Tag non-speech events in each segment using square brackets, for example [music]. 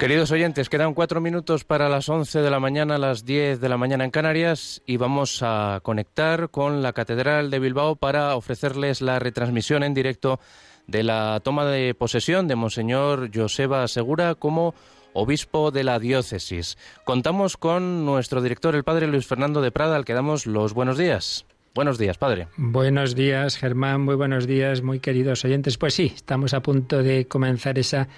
Queridos oyentes, quedan cuatro minutos para las once de la mañana, las diez de la mañana en Canarias y vamos a conectar con la Catedral de Bilbao para ofrecerles la retransmisión en directo de la toma de posesión de Monseñor Joseba Segura como obispo de la diócesis. Contamos con nuestro director, el padre Luis Fernando de Prada, al que damos los buenos días. Buenos días, padre. Buenos días, Germán. Muy buenos días, muy queridos oyentes. Pues sí, estamos a punto de comenzar esa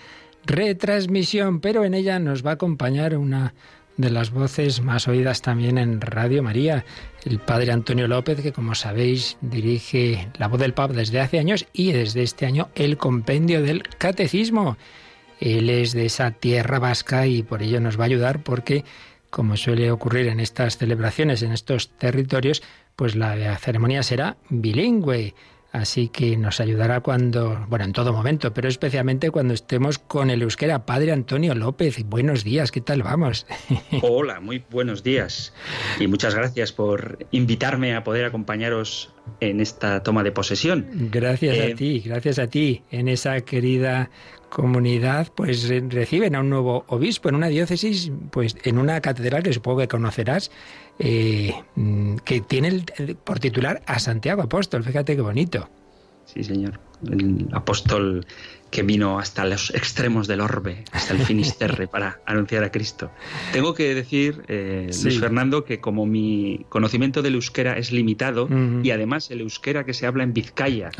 retransmisión, pero en ella nos va a acompañar una de las voces más oídas también en Radio María, el padre Antonio López, que como sabéis dirige La Voz del Papa desde hace años y desde este año el Compendio del Catecismo. Él es de esa tierra vasca y por ello nos va a ayudar porque, como suele ocurrir en estas celebraciones, en estos territorios, pues la ceremonia será bilingüe. Así que nos ayudará cuando, bueno, en todo momento, pero especialmente cuando estemos con el euskera. Padre Antonio López, buenos días, ¿qué tal vamos? [laughs] Hola, muy buenos días. Y muchas gracias por invitarme a poder acompañaros en esta toma de posesión. Gracias a eh, ti, gracias a ti. En esa querida comunidad, pues reciben a un nuevo obispo en una diócesis, pues en una catedral que supongo que conocerás, eh, mm, que tiene por titular a Santiago Apóstol. Fíjate qué bonito. Sí, señor. El apóstol que vino hasta los extremos del orbe, hasta el Finisterre, para anunciar a Cristo. Tengo que decir, eh, Luis Fernando, que como mi conocimiento del euskera es limitado, y además el euskera que se habla en Vizcaya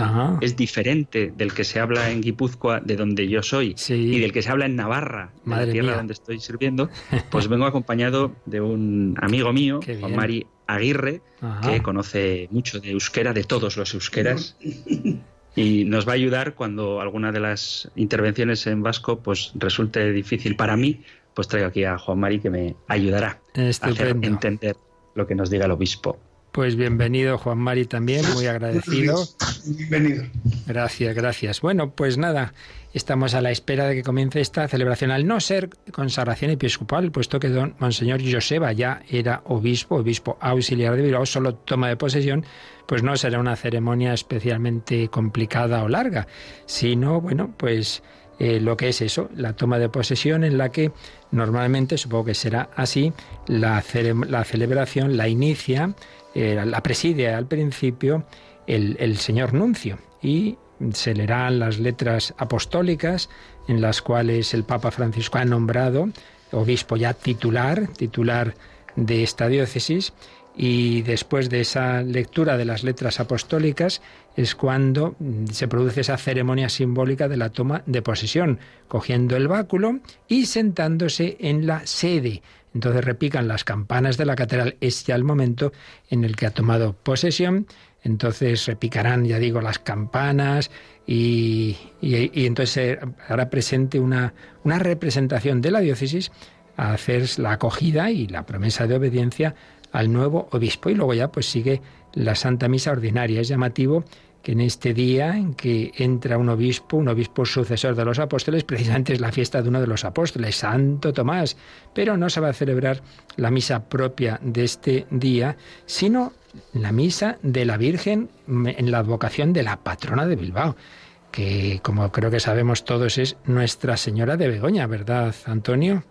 es diferente del que se habla en Guipúzcoa, de donde yo soy, y del que se habla en Navarra, la tierra donde estoy sirviendo, [laughs] pues vengo acompañado de un amigo mío, Juan Mari Aguirre, que conoce mucho de euskera, de todos los euskeras [laughs] y nos va a ayudar cuando alguna de las intervenciones en vasco pues resulte difícil para mí, pues traigo aquí a Juan Mari que me ayudará a hacer entender lo que nos diga el obispo. Pues bienvenido Juan Mari también, muy agradecido. Bienvenido. Gracias, gracias. Bueno, pues nada, estamos a la espera de que comience esta celebración, al no ser consagración episcopal, puesto que don Monseñor Joseba ya era obispo, obispo auxiliar de Bilbao, solo toma de posesión, pues no será una ceremonia especialmente complicada o larga, sino, bueno, pues eh, lo que es eso, la toma de posesión en la que normalmente, supongo que será así, la, la celebración la inicia eh, la preside al principio el, señor Nuncio y se leerán las letras apostólicas en las cuales el Papa Francisco ha nombrado obispo ya titular, titular de esta diócesis, y después de esa lectura de las letras apostólicas es cuando se produce esa ceremonia simbólica de la toma de posesión, cogiendo el báculo y sentándose en la sede. Entonces repican las campanas de la catedral. Es ya el momento en el que ha tomado posesión. Entonces repicarán, ya digo, las campanas y, entonces hará presente una, una representación de la diócesis a hacer la acogida y la promesa de obediencia al nuevo obispo. Y luego ya pues sigue la Santa Misa ordinaria. Es llamativo que en este día en que entra un obispo, un obispo sucesor de los apóstoles, precisamente es la fiesta de uno de los apóstoles, Santo Tomás, pero no se va a celebrar la misa propia de este día, sino la misa de la Virgen en la advocación de la patrona de Bilbao, que como creo que sabemos todos es Nuestra Señora de Begoña, ¿verdad, Antonio?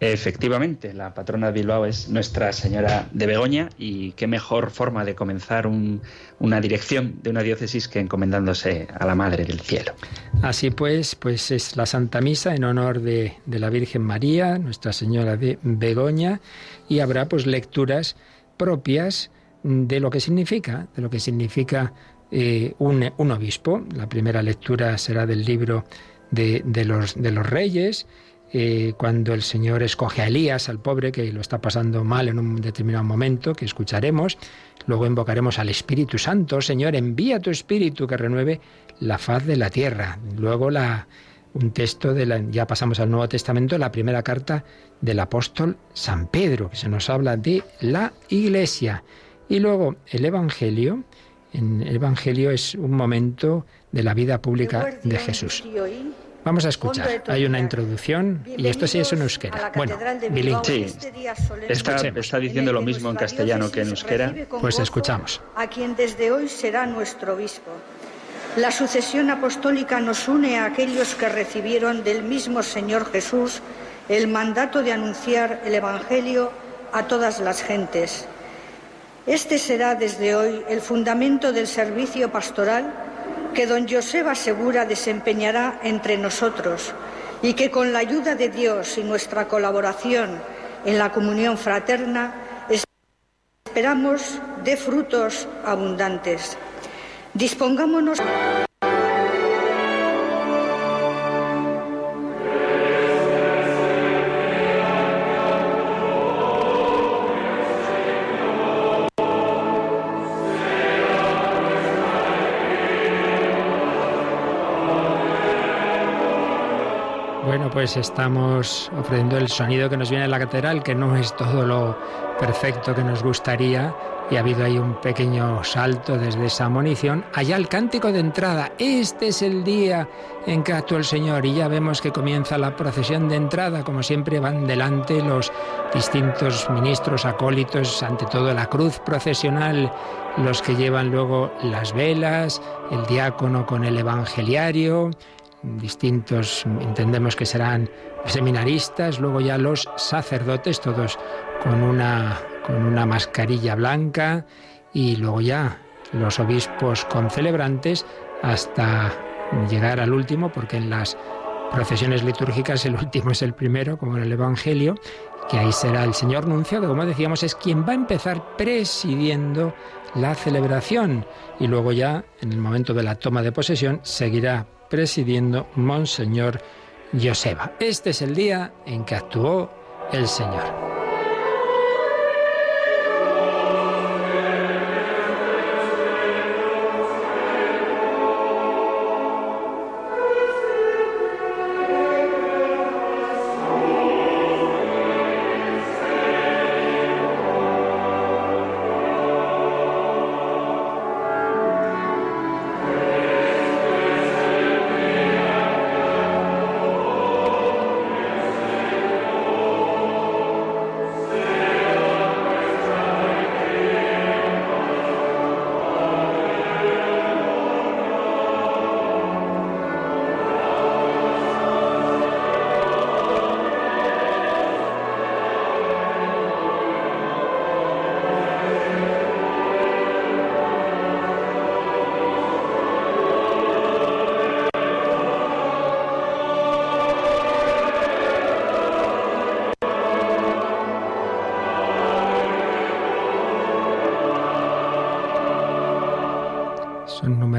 Efectivamente, la patrona de Bilbao es Nuestra Señora de Begoña y qué mejor forma de comenzar una dirección de una diócesis que encomendándose a la Madre del Cielo. Así pues, pues es la Santa Misa en honor de, la Virgen María, Nuestra Señora de Begoña, y habrá pues lecturas propias de lo que significa, de lo que significa eh, un, obispo. La primera lectura será del libro de, los, de los Reyes eh, cuando el Señor escoge a Elías, al pobre que lo está pasando mal en un determinado momento, que escucharemos. Luego invocaremos al Espíritu Santo, Señor, envía tu Espíritu que renueve la faz de la tierra. Luego la, un texto de la, ya pasamos al Nuevo Testamento, la primera carta del apóstol San Pedro, que se nos habla de la Iglesia. Y luego el Evangelio, en el Evangelio es un momento de la vida pública de Jesús. Vamos a escuchar. Hay una introducción y esto sí es en euskera. Bueno, bilingüe. Sí. Está, está diciendo lo mismo en castellano que en euskera. Pues escuchamos. A quien desde hoy será nuestro obispo. La sucesión apostólica nos une a aquellos que recibieron del mismo Señor Jesús el mandato de anunciar el Evangelio a todas las gentes. Este será desde hoy el fundamento del servicio pastoral que don Joseba Segura desempeñará entre nosotros y que con la ayuda de Dios y nuestra colaboración en la comunión fraterna esperamos de frutos abundantes. Dispongámonos. Pues estamos ofreciendo el sonido que nos viene de la catedral, que no es todo lo perfecto que nos gustaría, y ha habido ahí un pequeño salto desde esa munición. Allá el cántico de entrada, este es el día en que actuó el Señor, y ya vemos que comienza la procesión de entrada, como siempre van delante los distintos ministros acólitos, ante todo la cruz procesional, los que llevan luego las velas, el diácono con el evangeliario, distintos, entendemos que serán seminaristas, luego ya los sacerdotes, todos con una, con una mascarilla blanca, y luego ya los obispos con celebrantes hasta llegar al último, porque en las procesiones litúrgicas el último es el primero, como en el Evangelio, que ahí será el señor nuncio, que como decíamos es quien va a empezar presidiendo la celebración. Y luego ya en el momento de la toma de posesión seguirá presidiendo Monseñor Joseba. Este es el día en que actuó el Señor.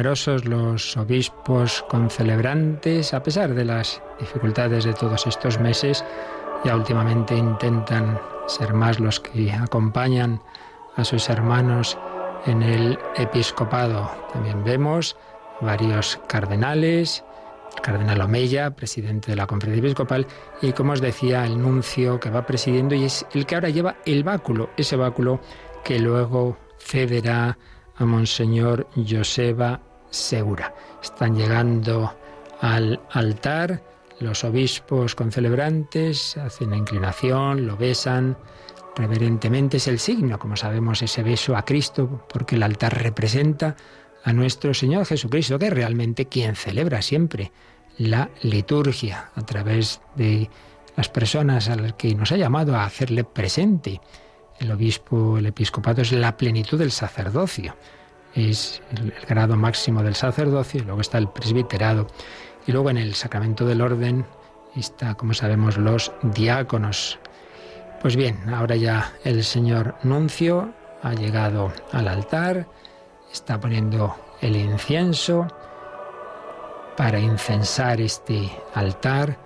Los obispos concelebrantes, a pesar de las dificultades de todos estos meses, ya últimamente intentan ser más los que acompañan a sus hermanos en el episcopado. También vemos varios cardenales, el cardenal Omeya, presidente de la conferencia episcopal, y como os decía, el nuncio que va presidiendo y es el que ahora lleva el báculo, ese báculo que luego cederá a Monseñor Joseba segura. Están llegando al altar los obispos con celebrantes, hacen la inclinación, lo besan reverentemente. Es el signo, como sabemos, ese beso a Cristo, porque el altar representa a nuestro Señor Jesucristo, que es realmente quien celebra siempre la liturgia a través de las personas a las que nos ha llamado a hacerle presente. El obispo, el episcopado es la plenitud del sacerdocio es el, grado máximo del sacerdocio, y luego está el presbiterado, y luego en el sacramento del orden está, como sabemos, los diáconos. Pues bien, ahora ya el señor nuncio ha llegado al altar, está poniendo el incienso para incensar este altar,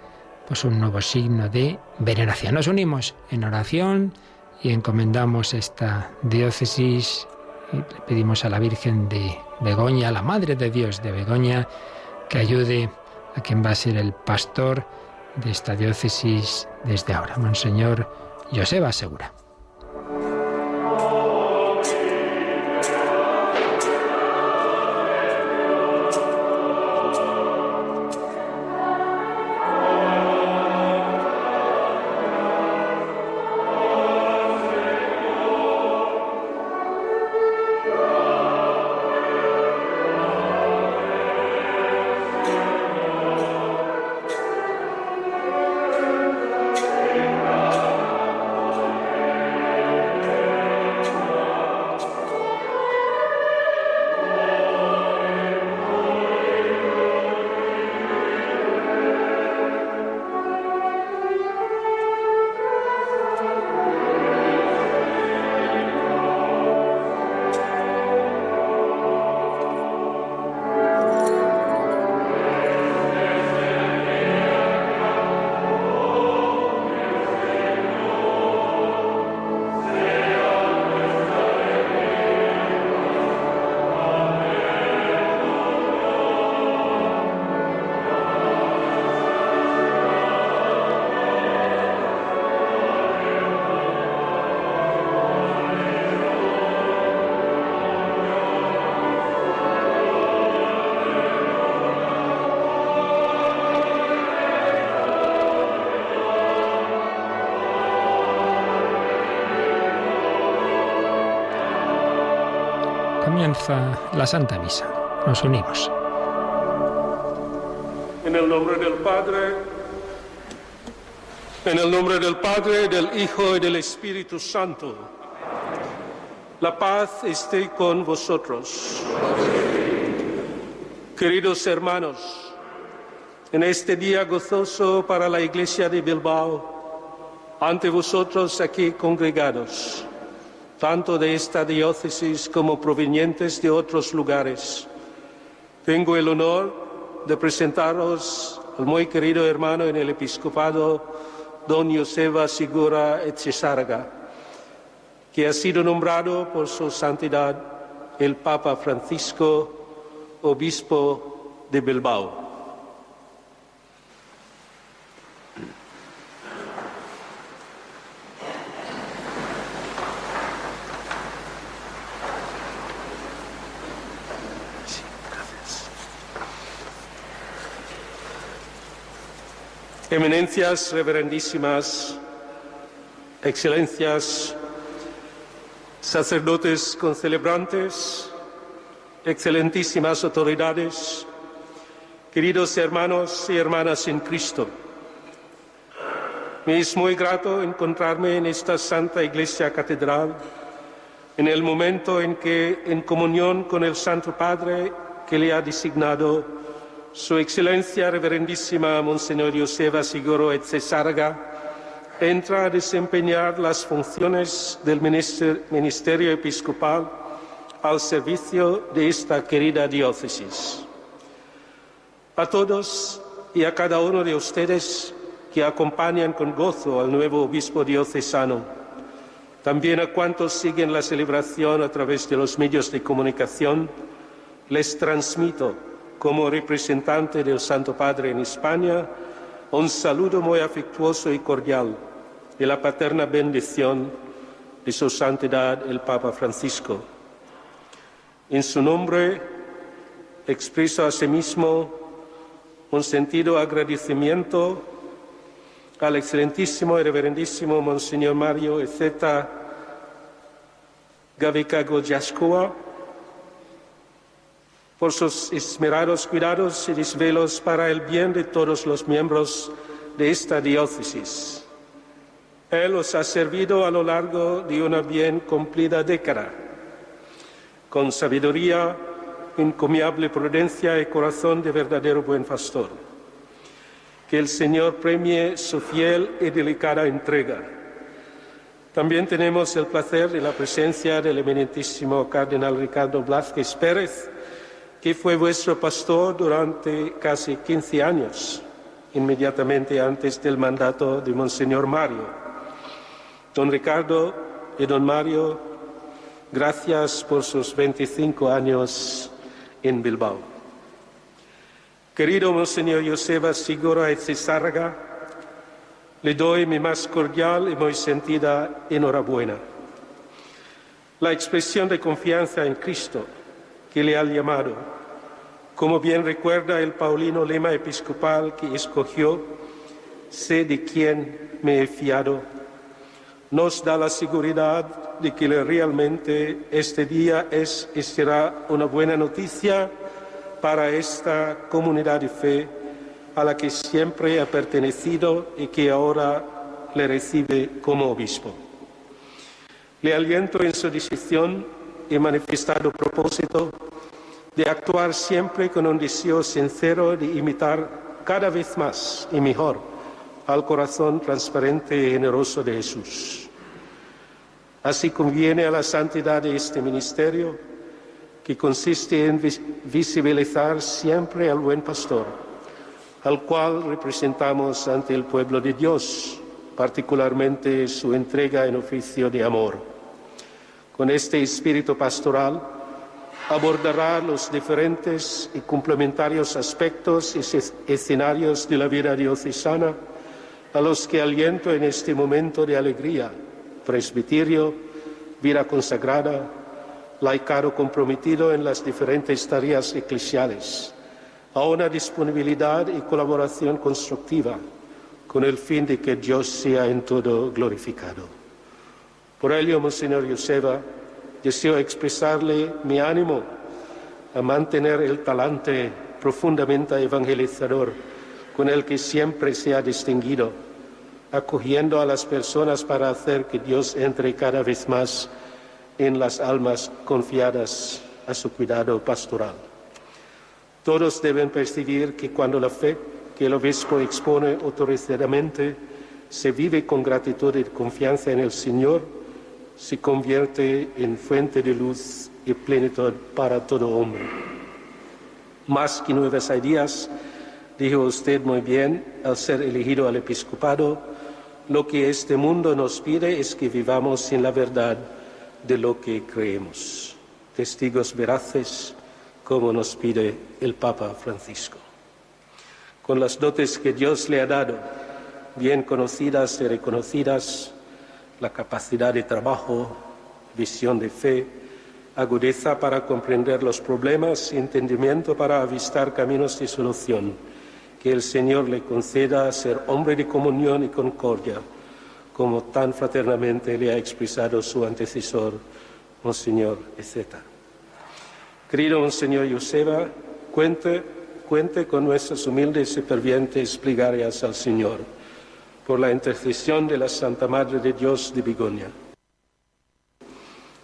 pues un nuevo signo de veneración. Nos unimos en oración y encomendamos esta diócesis le pedimos a la Virgen de Begoña, la Madre de Dios de Begoña, que ayude a quien va a ser el pastor de esta diócesis desde ahora, Monseñor Joseba Segura. La Santa Misa. Nos unimos. En el nombre del Padre, en el nombre del Padre, del Hijo y del Espíritu Santo. La paz esté con vosotros. Queridos hermanos, en este día gozoso para la Iglesia de Bilbao, ante vosotros aquí congregados, tanto de esta diócesis como provenientes de otros lugares. Tengo el honor de presentaros al muy querido hermano en el episcopado, don Joseba Sigura Etchesarga, que ha sido nombrado por su santidad el Papa Francisco, obispo de Bilbao. Eminencias reverendísimas, excelencias, sacerdotes concelebrantes, excelentísimas autoridades, queridos hermanos y hermanas en Cristo. Me es muy grato encontrarme en esta Santa Iglesia Catedral en el momento en que, en comunión con el Santo Padre que le ha designado, su Excelencia Reverendísima Monseñor Joseba Siguro et Cesarga entra a desempeñar las funciones del Ministerio Episcopal al servicio de esta querida diócesis. A todos y a cada uno de ustedes que acompañan con gozo al nuevo obispo diocesano, también a cuantos siguen la celebración a través de los medios de comunicación, les transmito como representante del Santo Padre en España, un saludo muy afectuoso y cordial de la paterna bendición de su santidad el Papa Francisco. En su nombre expreso asimismo un sentido agradecimiento al excelentísimo y reverendísimo Monseñor Mario Ezeta Gavicago Yascoa, por sus esmerados cuidados y desvelos para el bien de todos los miembros de esta diócesis. Él os ha servido a lo largo de una bien cumplida década, con sabiduría, encomiable prudencia y corazón de verdadero buen pastor. Que el Señor premie su fiel y delicada entrega. También tenemos el placer de la presencia del eminentísimo cardenal Ricardo Blázquez Pérez, que fue vuestro pastor durante casi 15 años, inmediatamente antes del mandato de Monseñor Mario. Don Ricardo y don Mario, gracias por sus 25 años en Bilbao. Querido Monseñor Joseba Sigora et Cesarga, le doy mi más cordial y muy sentida enhorabuena. La expresión de confianza en Cristo que le ha llamado. Como bien recuerda el paulino lema episcopal que escogió, sé de quién me he fiado, nos da la seguridad de que realmente este día es y será una buena noticia para esta comunidad de fe a la que siempre ha pertenecido y que ahora le recibe como obispo. Le aliento en su decisión he manifestado propósito de actuar siempre con un deseo sincero de imitar cada vez más y mejor al corazón transparente y generoso de Jesús. Así conviene a la santidad de este ministerio, que consiste en visibilizar siempre al buen pastor, al cual representamos ante el pueblo de Dios, particularmente su entrega en oficio de amor. Con este espíritu pastoral abordará los diferentes y complementarios aspectos y escenarios de la vida diocesana a los que aliento en este momento de alegría, presbiterio, vida consagrada, laicado comprometido en las diferentes tareas eclesiales, a una disponibilidad y colaboración constructiva con el fin de que Dios sea en todo glorificado. Por ello, Monseñor Joseba, deseo expresarle mi ánimo a mantener el talante profundamente evangelizador con el que siempre se ha distinguido, acogiendo a las personas para hacer que Dios entre cada vez más en las almas confiadas a su cuidado pastoral. Todos deben percibir que cuando la fe que el obispo expone autorizadamente se vive con gratitud y confianza en el Señor, se convierte en fuente de luz y plenitud para todo hombre. Más que nuevas ideas, dijo usted muy bien, al ser elegido al episcopado, lo que este mundo nos pide es que vivamos en la verdad de lo que creemos. Testigos veraces, como nos pide el Papa Francisco. Con las dotes que Dios le ha dado, bien conocidas y reconocidas, la capacidad de trabajo, visión de fe, agudeza para comprender los problemas, entendimiento para avistar caminos de solución. Que el Señor le conceda ser hombre de comunión y concordia, como tan fraternamente le ha expresado su antecesor, Monseñor etc. Querido Monseñor Joseba, cuente, cuente con nuestras humildes y fervientes plegarias al Señor por la intercesión de la Santa Madre de Dios de Bigonia.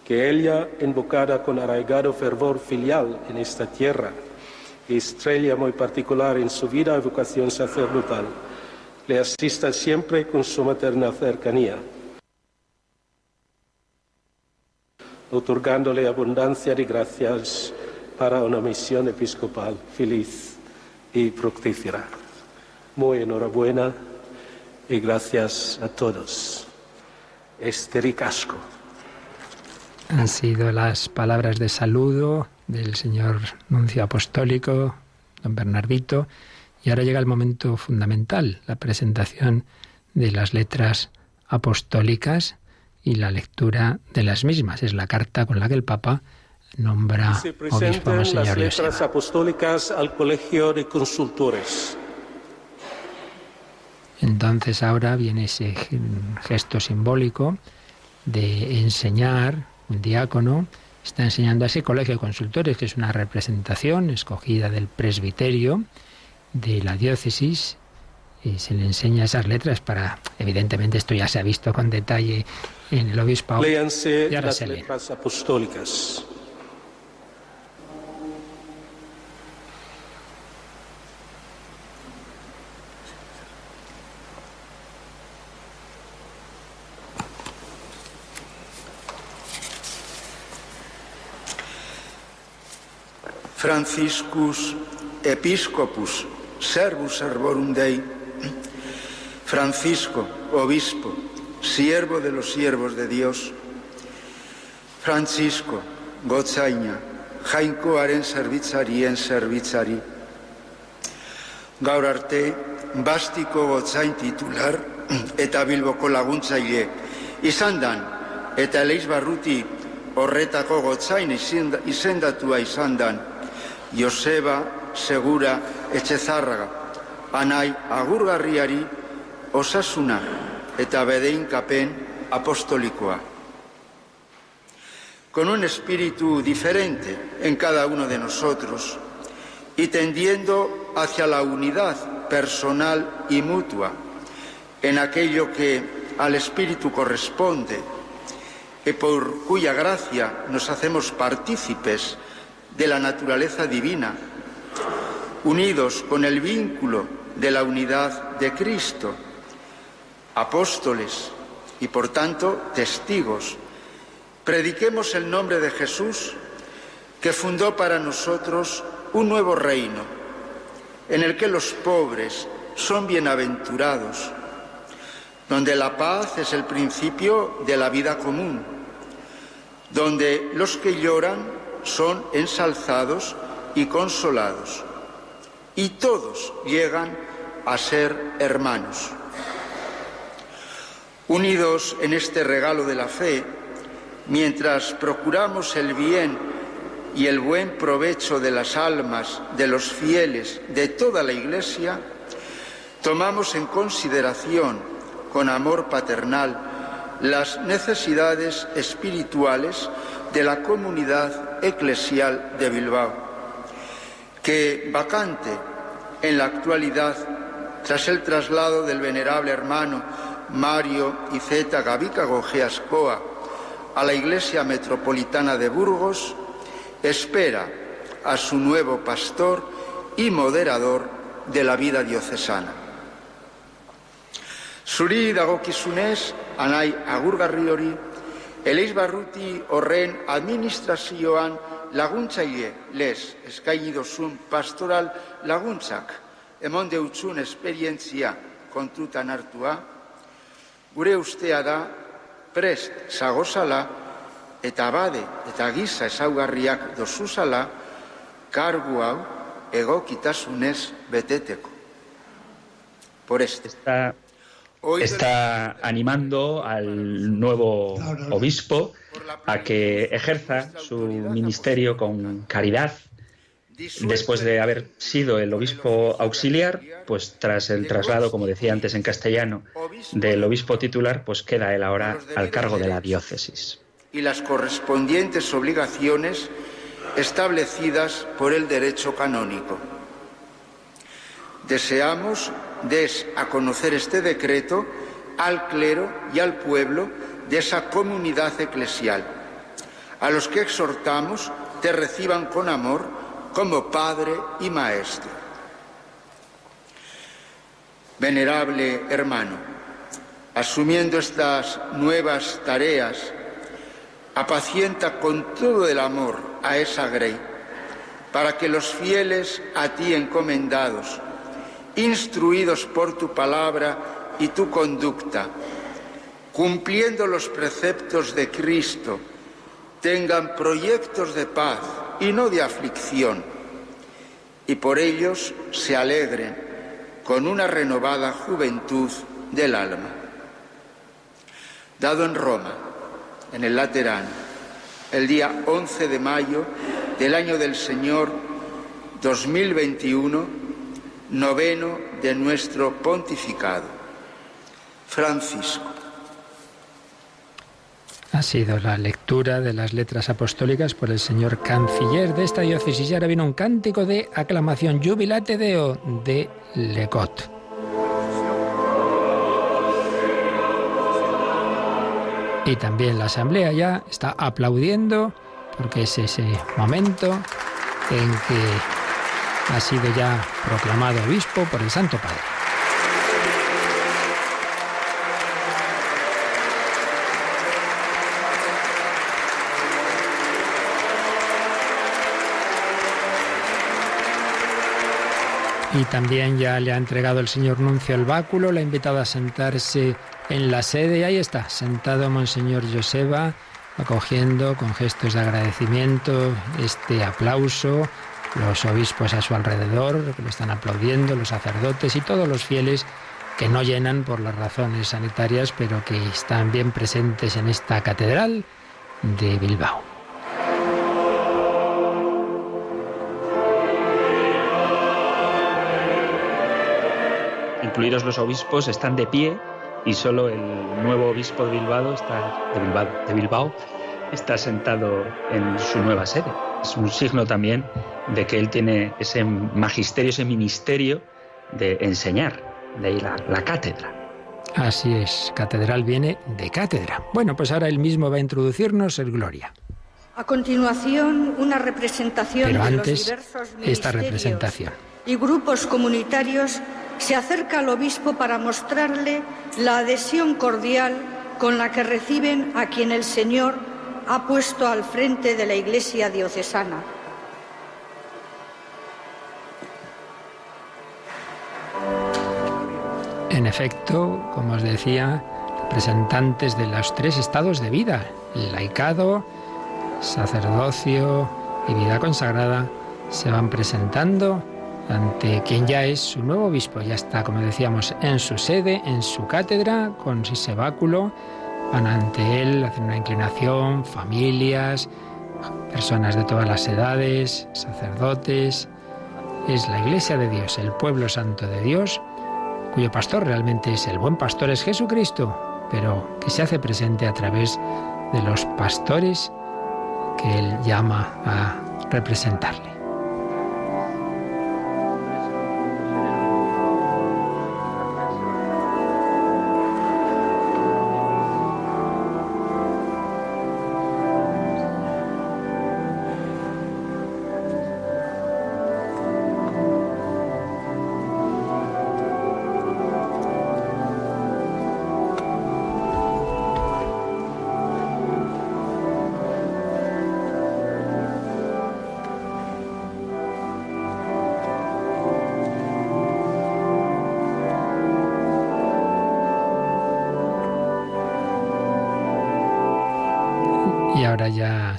Que ella, invocada con arraigado fervor filial en esta tierra, estrella muy particular en su vida y vocación sacerdotal, le asista siempre con su materna cercanía, otorgándole abundancia de gracias para una misión episcopal feliz y fructífera. Muy enhorabuena y gracias a todos. Este ricasco. Han sido las palabras de saludo del señor nuncio apostólico, don Bernardito, y ahora llega el momento fundamental, la presentación de las letras apostólicas y la lectura de las mismas. Es la carta con la que el Papa nombra Se presentan las letras apostólicas al Colegio de Consultores. Entonces ahora viene ese gesto simbólico de enseñar, un diácono está enseñando a ese colegio de consultores, que es una representación escogida del presbiterio de la diócesis, y se le enseña esas letras para, evidentemente esto ya se ha visto con detalle en el obispado. Léanse las letras apostólicas. Franciscus Episcopus Servus Servorum Dei, Francisco, obispo, siervo de los siervos de Dios, Francisco, gotzaina, jainkoaren zerbitzarien zerbitzari, gaur arte, bastiko gotzain titular eta bilboko laguntzaile izan dan, eta eleiz barruti horretako gotzain izendatua izan dan, Joseba Segura Etxezarraga, anai agurgarriari osasuna eta bedeinkapen apostolikoa. Con un espíritu diferente en cada uno de nosotros y tendiendo hacia la unidad personal y mutua en aquello que al espíritu corresponde y por cuya gracia nos hacemos partícipes de la naturaleza divina, unidos con el vínculo de la unidad de Cristo, apóstoles y por tanto testigos, prediquemos el nombre de Jesús que fundó para nosotros un nuevo reino en el que los pobres son bienaventurados, donde la paz es el principio de la vida común, donde los que lloran son ensalzados y consolados, y todos llegan a ser hermanos. Unidos en este regalo de la fe, mientras procuramos el bien y el buen provecho de las almas de los fieles de toda la Iglesia, tomamos en consideración con amor paternal las necesidades espirituales de la comunidad eclesial de Bilbao, que vacante en la actualidad, tras el traslado del venerable hermano Mario Iceta Gavica Gogeascoa a la Iglesia Metropolitana de Burgos, espera a su nuevo pastor y moderador de la vida diocesana. Zuri dagokizunez, anai agurgarri hori, eleiz barruti horren administrazioan laguntzaile les eskaini dozun pastoral laguntzak emon deutzun esperientzia kontutan hartua, gure ustea da prest zagozala eta bade eta giza ezaugarriak dozuzala kargu hau egokitasunez beteteko. Por este. Está, está animando al nuevo obispo a que ejerza su ministerio con caridad después de haber sido el obispo auxiliar, pues tras el traslado, como decía antes en castellano, del obispo titular, pues queda él ahora al cargo de la diócesis. Y las correspondientes obligaciones establecidas por el derecho canónico. Deseamos des a conocer este decreto al clero y al pueblo de esa comunidad eclesial, a los que exhortamos te reciban con amor como Padre y Maestro. Venerable hermano, asumiendo estas nuevas tareas, apacienta con todo el amor a esa grey, para que los fieles a ti encomendados, instruidos por tu palabra y tu conducta, cumpliendo los preceptos de Cristo, tengan proyectos de paz y no de aflicción, y por ellos se alegren con una renovada juventud del alma. Dado en Roma, en el Laterano, el día 11 de mayo del año del Señor 2021, noveno de nuestro pontificado. Francisco. Ha sido la lectura de las letras apostólicas por el señor canciller de esta diócesis. Y ahora viene un cántico de aclamación, Jubilate Deo, de Lecot. Y también la asamblea ya está aplaudiendo porque es ese momento en que ha sido ya proclamado obispo por el Santo Padre. Y también ya le ha entregado el señor Nuncio el báculo, le ha invitado a sentarse en la sede y ahí está, sentado Monseñor Joseba, acogiendo con gestos de agradecimiento este aplauso, los obispos a su alrededor que lo están aplaudiendo, los sacerdotes y todos los fieles que no llenan por las razones sanitarias, pero que están bien presentes en esta catedral de Bilbao. Incluidos los obispos, están de pie y solo el nuevo obispo de Bilbao está de Bilbao, de Bilbao está sentado en su nueva sede. Es un signo también de que él tiene ese magisterio, ese ministerio de enseñar, de ahí la, la cátedra. Así es, catedral viene de cátedra. Bueno, pues ahora él mismo va a introducirnos el Gloria. A continuación, una representación Pero de antes, los diversos esta representación. y grupos comunitarios se acerca al obispo para mostrarle la adhesión cordial con la que reciben a quien el Señor ha puesto al frente de la Iglesia diocesana. En efecto, como os decía, representantes de los tres estados de vida, laicado, sacerdocio y vida consagrada, se van presentando ante quien ya es su nuevo obispo. Ya está, como decíamos, en su sede, en su cátedra, con ese báculo. Van ante él, hacen una inclinación, familias, personas de todas las edades, sacerdotes. Es la iglesia de Dios, el pueblo santo de Dios, cuyo pastor realmente es el buen pastor, es Jesucristo, pero que se hace presente a través de los pastores que Él llama a representarle.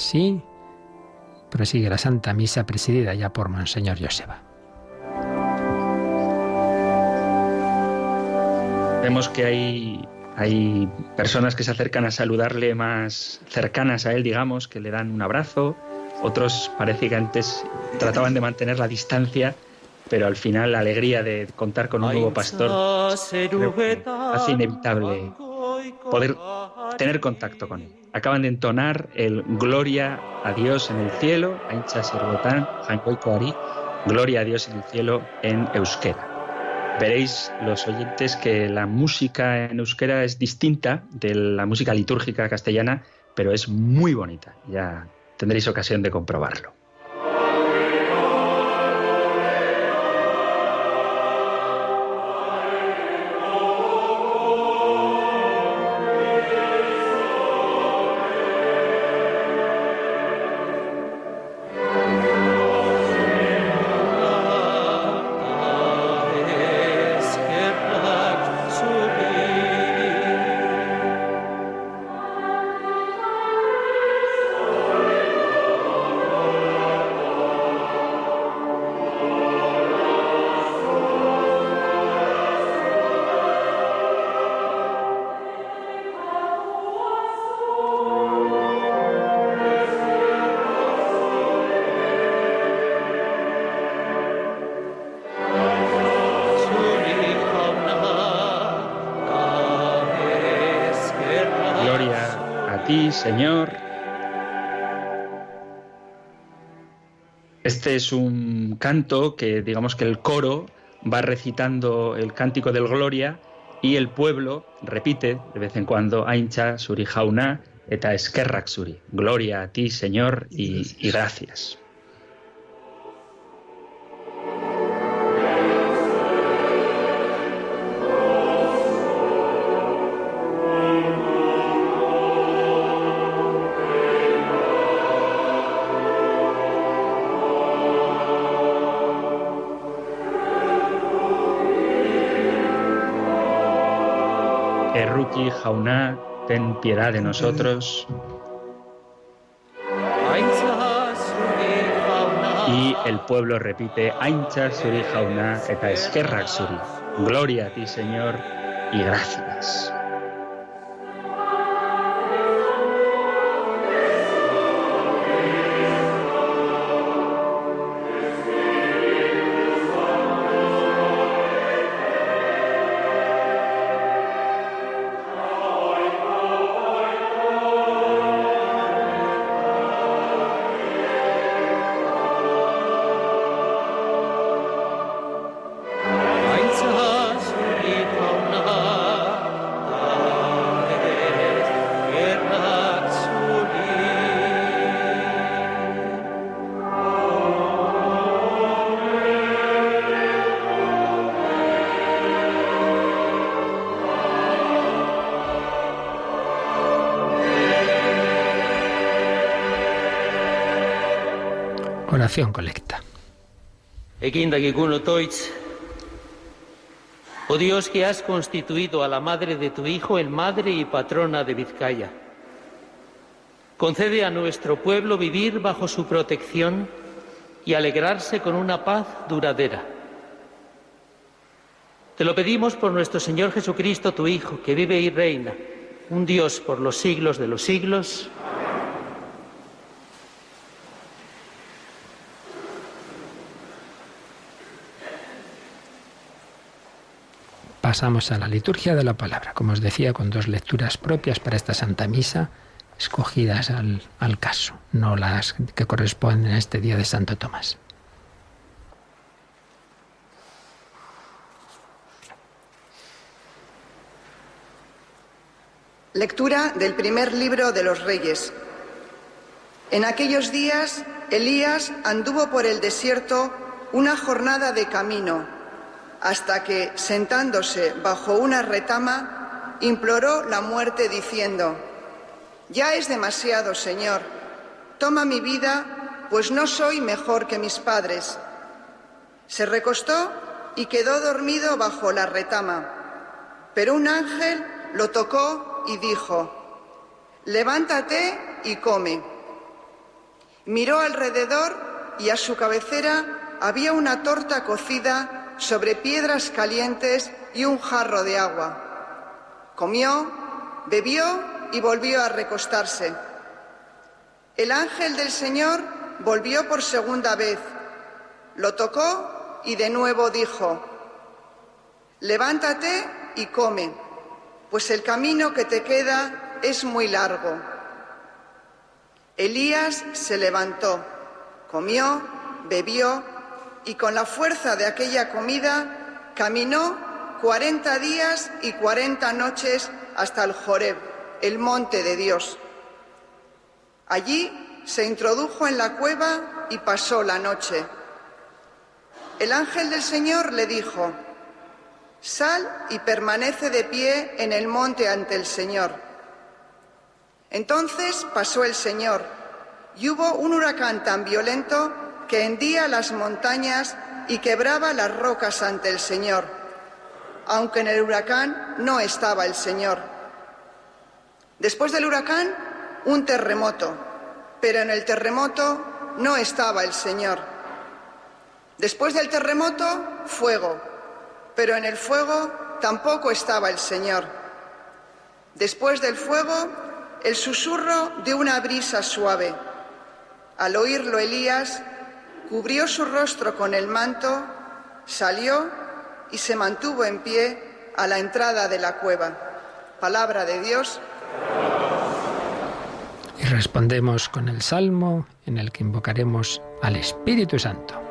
Sí, prosigue la Santa Misa presidida ya por Monseñor Joseba. Vemos que hay, hay personas que se acercan a saludarle más cercanas a él, digamos, que le dan un abrazo. Otros parece que antes trataban de mantener la distancia, pero al final la alegría de contar con un nuevo pastor hace inevitable poder tener contacto con él acaban de entonar el Gloria a Dios en el cielo, Aincha Serbotan, Koari, Gloria a Dios en el cielo en euskera. Veréis los oyentes que la música en euskera es distinta de la música litúrgica castellana, pero es muy bonita. Ya tendréis ocasión de comprobarlo. Señor. Este es un canto que digamos que el coro va recitando el cántico del Gloria y el pueblo repite de vez en cuando Aincha Suri Jauna eta Eskerrak Suri. Gloria a ti, Señor, y gracias. Jauná, ten piedad de nosotros. Y el pueblo repite, Aincha Suri Jauná, eta Suri. Gloria a ti, Señor, y gracias. Oración colecta. Oh Dios que has constituido a la madre de tu Hijo en madre y patrona de Vizcaya, concede a nuestro pueblo vivir bajo su protección y alegrarse con una paz duradera. Te lo pedimos por nuestro Señor Jesucristo, tu Hijo, que vive y reina, un Dios por los siglos de los siglos. Pasamos a la liturgia de la palabra, como os decía, con dos lecturas propias para esta Santa Misa, escogidas al, al caso, no las que corresponden a este día de Santo Tomás. Lectura del primer libro de los Reyes. En aquellos días Elías anduvo por el desierto una jornada de camino, hasta que, sentándose bajo una retama, imploró la muerte diciendo, Ya es demasiado, Señor, toma mi vida, pues no soy mejor que mis padres. Se recostó y quedó dormido bajo la retama, pero un ángel lo tocó y dijo, Levántate y come. Miró alrededor y a su cabecera había una torta cocida sobre piedras calientes y un jarro de agua. Comió, bebió y volvió a recostarse. El ángel del Señor volvió por segunda vez, lo tocó y de nuevo dijo, levántate y come, pues el camino que te queda es muy largo. Elías se levantó, comió, bebió y con la fuerza de aquella comida caminó cuarenta días y cuarenta noches hasta el Joreb, el monte de Dios. Allí se introdujo en la cueva y pasó la noche. El ángel del Señor le dijo, Sal y permanece de pie en el monte ante el Señor. Entonces pasó el Señor y hubo un huracán tan violento que hendía las montañas y quebraba las rocas ante el Señor, aunque en el huracán no estaba el Señor. Después del huracán, un terremoto, pero en el terremoto no estaba el Señor. Después del terremoto, fuego, pero en el fuego tampoco estaba el Señor. Después del fuego, el susurro de una brisa suave. Al oírlo Elías, cubrió su rostro con el manto, salió y se mantuvo en pie a la entrada de la cueva. Palabra de Dios. Y respondemos con el salmo en el que invocaremos al Espíritu Santo.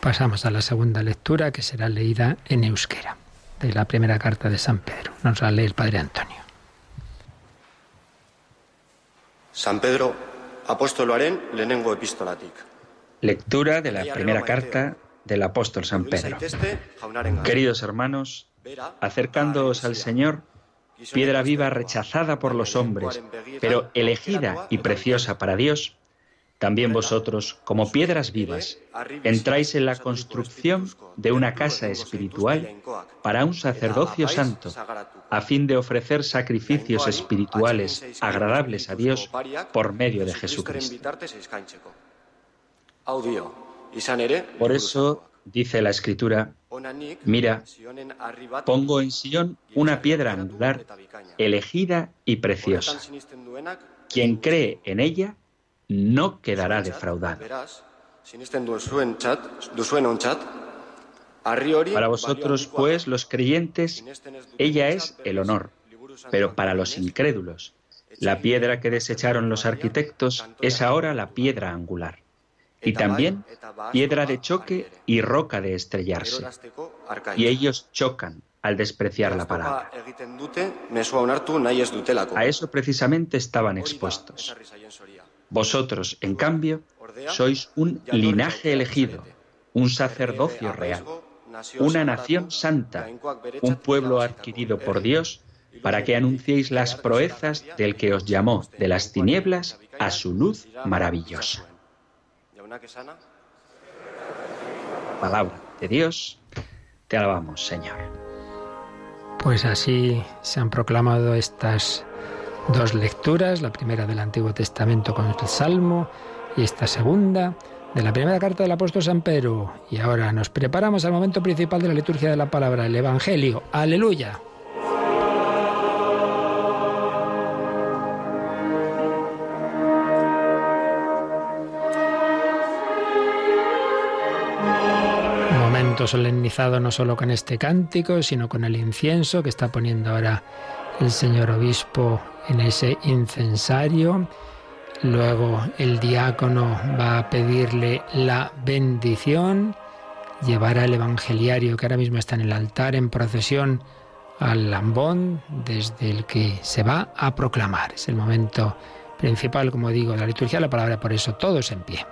Pasamos a la segunda lectura que será leída en euskera, de la primera carta de San Pedro. Nos la lee el Padre Antonio. San Pedro, apóstoloaren lehenengo epistolatik. Lectura de la primera carta del apóstol San Pedro. Queridos hermanos, acercándoos al Señor, piedra viva rechazada por los hombres, pero elegida y preciosa para Dios, también vosotros, como piedras vivas, entráis en la construcción de una casa espiritual para un sacerdocio santo, a fin de ofrecer sacrificios espirituales agradables a Dios por medio de Jesucristo. Por eso dice la Escritura, mira, pongo en Sion una piedra angular, elegida y preciosa. Quien cree en ella no quedará defraudado. Para vosotros, pues, los creyentes, ella es el honor, pero para los incrédulos, la piedra que desecharon los arquitectos es ahora la piedra angular, y también piedra de choque y roca de estrellarse. Y ellos chocan al despreciar la palabra. A eso precisamente estaban expuestos. Vosotros, en cambio, sois un linaje elegido, un sacerdocio real, una nación santa, un pueblo adquirido por Dios, para que anunciéis las proezas del que os llamó de las tinieblas a su luz maravillosa. Palabra de Dios, te alabamos, Señor. Pues así se han proclamado estas dos lecturas, la primera del Antiguo Testamento con el Salmo y esta segunda de la primera carta del apóstol San Pedro. Y ahora nos preparamos al momento principal de la liturgia de la palabra, el Evangelio. Aleluya. Momento solemnizado no solo con este cántico, sino con el incienso que está poniendo ahora el señor obispo en ese incensario. Luego el diácono va a pedirle la bendición, llevará el evangeliario que ahora mismo está en el altar en procesión al lambón desde el que se va a proclamar. Es el momento principal, como digo, de la liturgia la palabra, por eso todos en pie.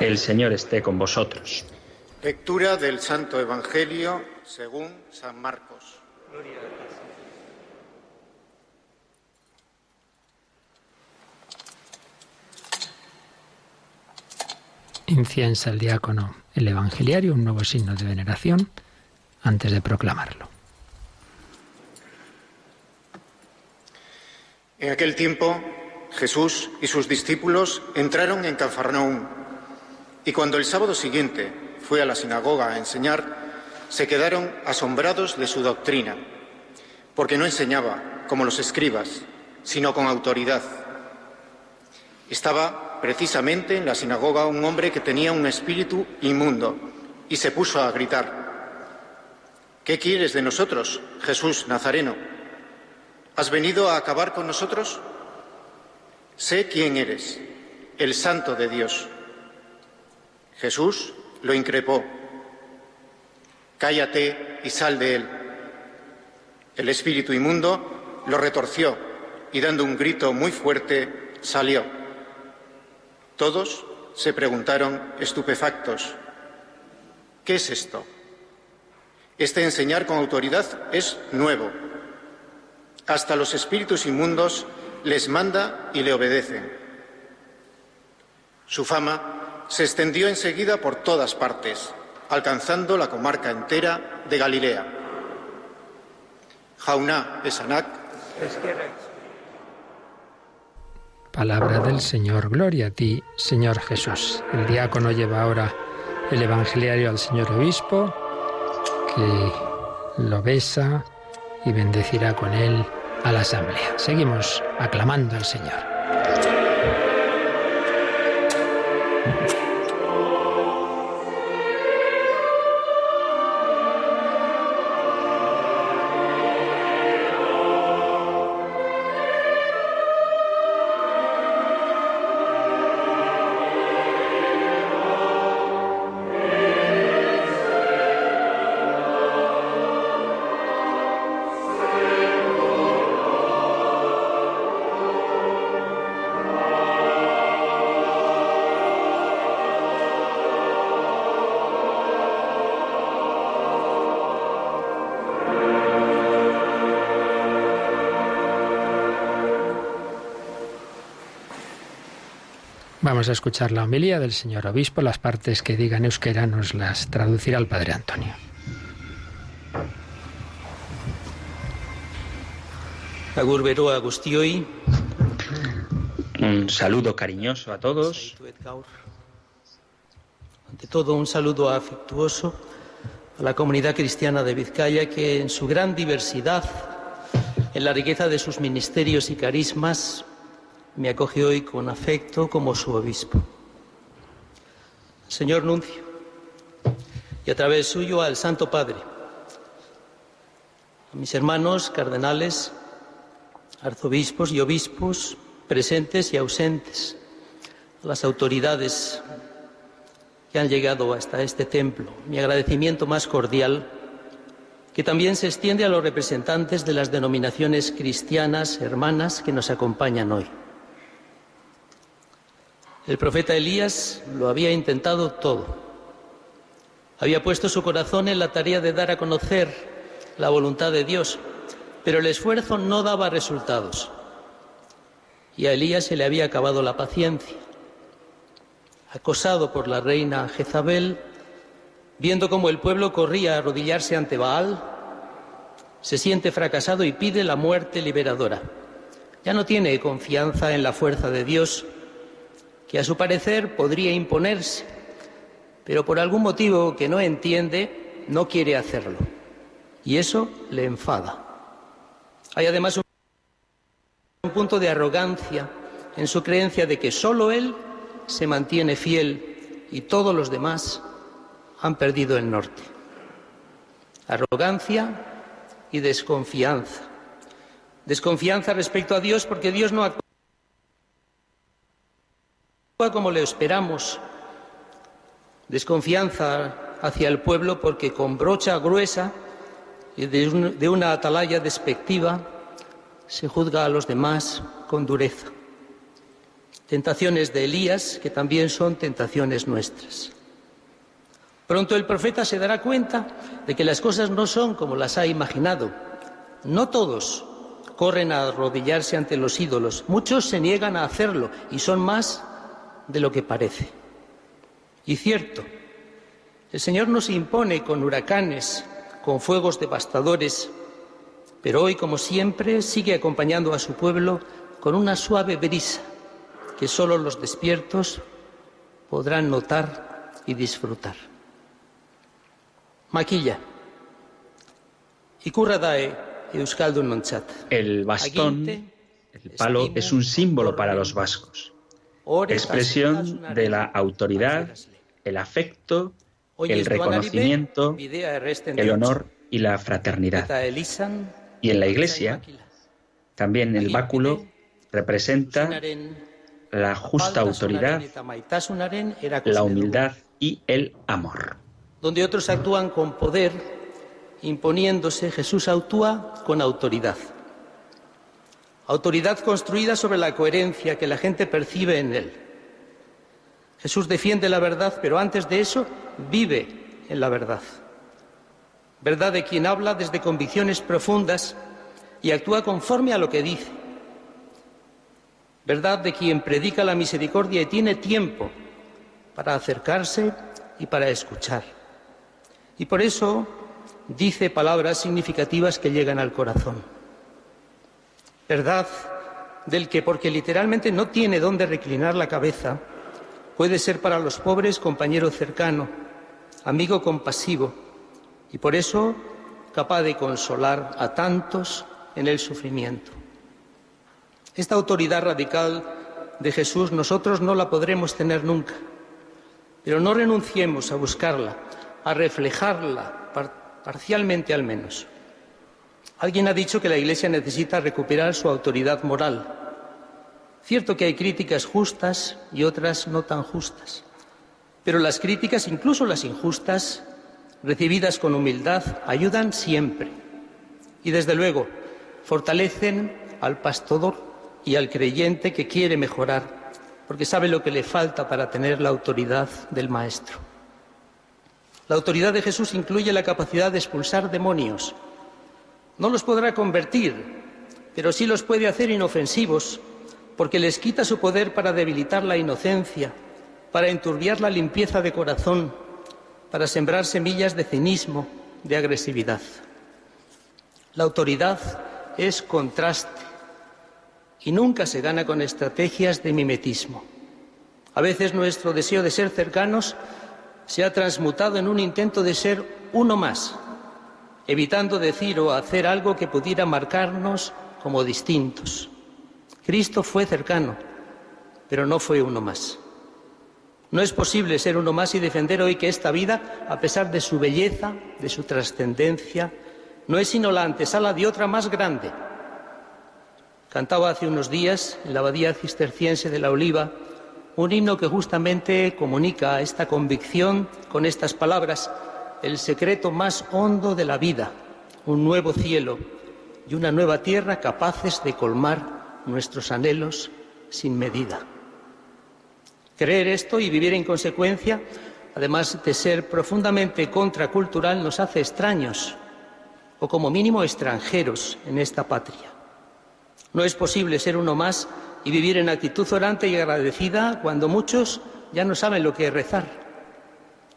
El Señor esté con vosotros. Lectura del Santo Evangelio según San Marcos. Inciensa el diácono el evangeliario, un nuevo signo de veneración, antes de proclamarlo. En aquel tiempo Jesús y sus discípulos entraron en Cafarnaúm y cuando el sábado siguiente fue a la sinagoga a enseñar, se quedaron asombrados de su doctrina, porque no enseñaba como los escribas, sino con autoridad. Estaba precisamente en la sinagoga un hombre que tenía un espíritu inmundo y se puso a gritar, ¿Qué quieres de nosotros, Jesús Nazareno? ¿Has venido a acabar con nosotros? Sé quién eres, el santo de Dios. Jesús lo increpó. Cállate y sal de él. El espíritu inmundo lo retorció y dando un grito muy fuerte salió. Todos se preguntaron estupefactos, ¿qué es esto? Este enseñar con autoridad es nuevo. Hasta los espíritus inmundos les manda y le obedecen. Su fama se extendió enseguida por todas partes, alcanzando la comarca entera de Galilea. Jauná Esanac. Palabra del Señor, gloria a ti, Señor Jesús. El diácono lleva ahora el evangeliario al señor obispo, que lo besa y bendecirá con él a la asamblea. Seguimos aclamando al Señor. Vamos a escuchar la homilía del señor obispo. Las partes que digan euskera nos las traducirá el padre Antonio. Agur beroa guztioi. Un saludo cariñoso a todos. Ante todo, un saludo afectuoso a la comunidad cristiana de Vizcaya que en su gran diversidad, en la riqueza de sus ministerios y carismas, me acoge hoy con afecto como su obispo. Señor Nuncio, y a través suyo al Santo Padre, a mis hermanos cardenales, arzobispos y obispos presentes y ausentes, a las autoridades que han llegado hasta este templo, mi agradecimiento más cordial, que también se extiende a los representantes de las denominaciones cristianas hermanas que nos acompañan hoy. El profeta Elías lo había intentado todo. Había puesto su corazón en la tarea de dar a conocer la voluntad de Dios, pero el esfuerzo no daba resultados. Y a Elías se le había acabado la paciencia. Acosado por la reina Jezabel, viendo cómo el pueblo corría a arrodillarse ante Baal, se siente fracasado y pide la muerte liberadora. Ya no tiene confianza en la fuerza de Dios que a su parecer podría imponerse, pero por algún motivo que no entiende, no quiere hacerlo. Y eso le enfada. Hay además un punto de arrogancia en su creencia de que solo él se mantiene fiel y todos los demás han perdido el norte. Arrogancia y desconfianza. Desconfianza respecto a Dios porque Dios no como le esperamos. Desconfianza hacia el pueblo porque con brocha gruesa y de, una atalaya despectiva se juzga a los demás con dureza. Tentaciones de Elías que también son tentaciones nuestras. Pronto el profeta se dará cuenta de que las cosas no son como las ha imaginado. No todos corren a arrodillarse ante los ídolos, muchos se niegan a hacerlo y son más de lo que parece. Y cierto, el Señor nos impone con huracanes, con fuegos devastadores, pero hoy, como siempre, sigue acompañando a su pueblo con una suave brisa que solo los despiertos podrán notar y disfrutar. Maquilla. El bastón, el palo, es un símbolo para los vascos expresión de la autoridad, el afecto, el reconocimiento, el honor y la fraternidad. Y en la Iglesia, también el báculo representa la justa autoridad, la humildad y el amor. Donde otros actúan con poder, imponiéndose, Jesús actúa con autoridad. Autoridad construida sobre la coherencia que la gente percibe en él. Jesús defiende la verdad, pero antes de eso vive en la verdad. Verdad de quien habla desde convicciones profundas y actúa conforme a lo que dice. verdad de quien predica la misericordia y tiene tiempo para acercarse y para escuchar. Y por eso dice palabras significativas que llegan al corazón. Verdad del que, porque literalmente no tiene dónde reclinar la cabeza, puede ser para los pobres compañero cercano, amigo compasivo, y por eso capaz de consolar a tantos en el sufrimiento. Esta autoridad radical de Jesús nosotros no la podremos tener nunca, pero no renunciemos a buscarla, a reflejarla parcialmente al menos. Alguien ha dicho que la Iglesia necesita recuperar su autoridad moral. Cierto que hay críticas justas y otras no tan justas, pero las críticas, incluso las injustas, recibidas con humildad, ayudan siempre y, desde luego, fortalecen al pastor y al creyente que quiere mejorar, porque sabe lo que le falta para tener la autoridad del Maestro. La autoridad de Jesús incluye la capacidad de expulsar demonios. No los podrá convertir, pero sí los puede hacer inofensivos, porque les quita su poder para debilitar la inocencia, para enturbiar la limpieza de corazón, para sembrar semillas de cinismo, de agresividad. La autoridad es contraste y nunca se gana con estrategias de mimetismo. A veces nuestro deseo de ser cercanos se ha transmutado en un intento de ser uno más, evitando decir o hacer algo que pudiera marcarnos como distintos. Cristo fue cercano, pero no fue uno más. No es posible ser uno más y defender hoy que esta vida, a pesar de su belleza, de su trascendencia, no es sino la antesala de otra más grande. Cantaba hace unos días en la abadía cisterciense de la Oliva un himno que justamente comunica esta convicción con estas palabras, el secreto más hondo de la vida, un nuevo cielo y una nueva tierra capaces de colmar nuestros anhelos sin medida. Creer esto y vivir en consecuencia, además de ser profundamente contracultural, nos hace extraños o como mínimo extranjeros en esta patria. No es posible ser uno más y vivir en actitud orante y agradecida cuando muchos ya no saben lo que es rezar.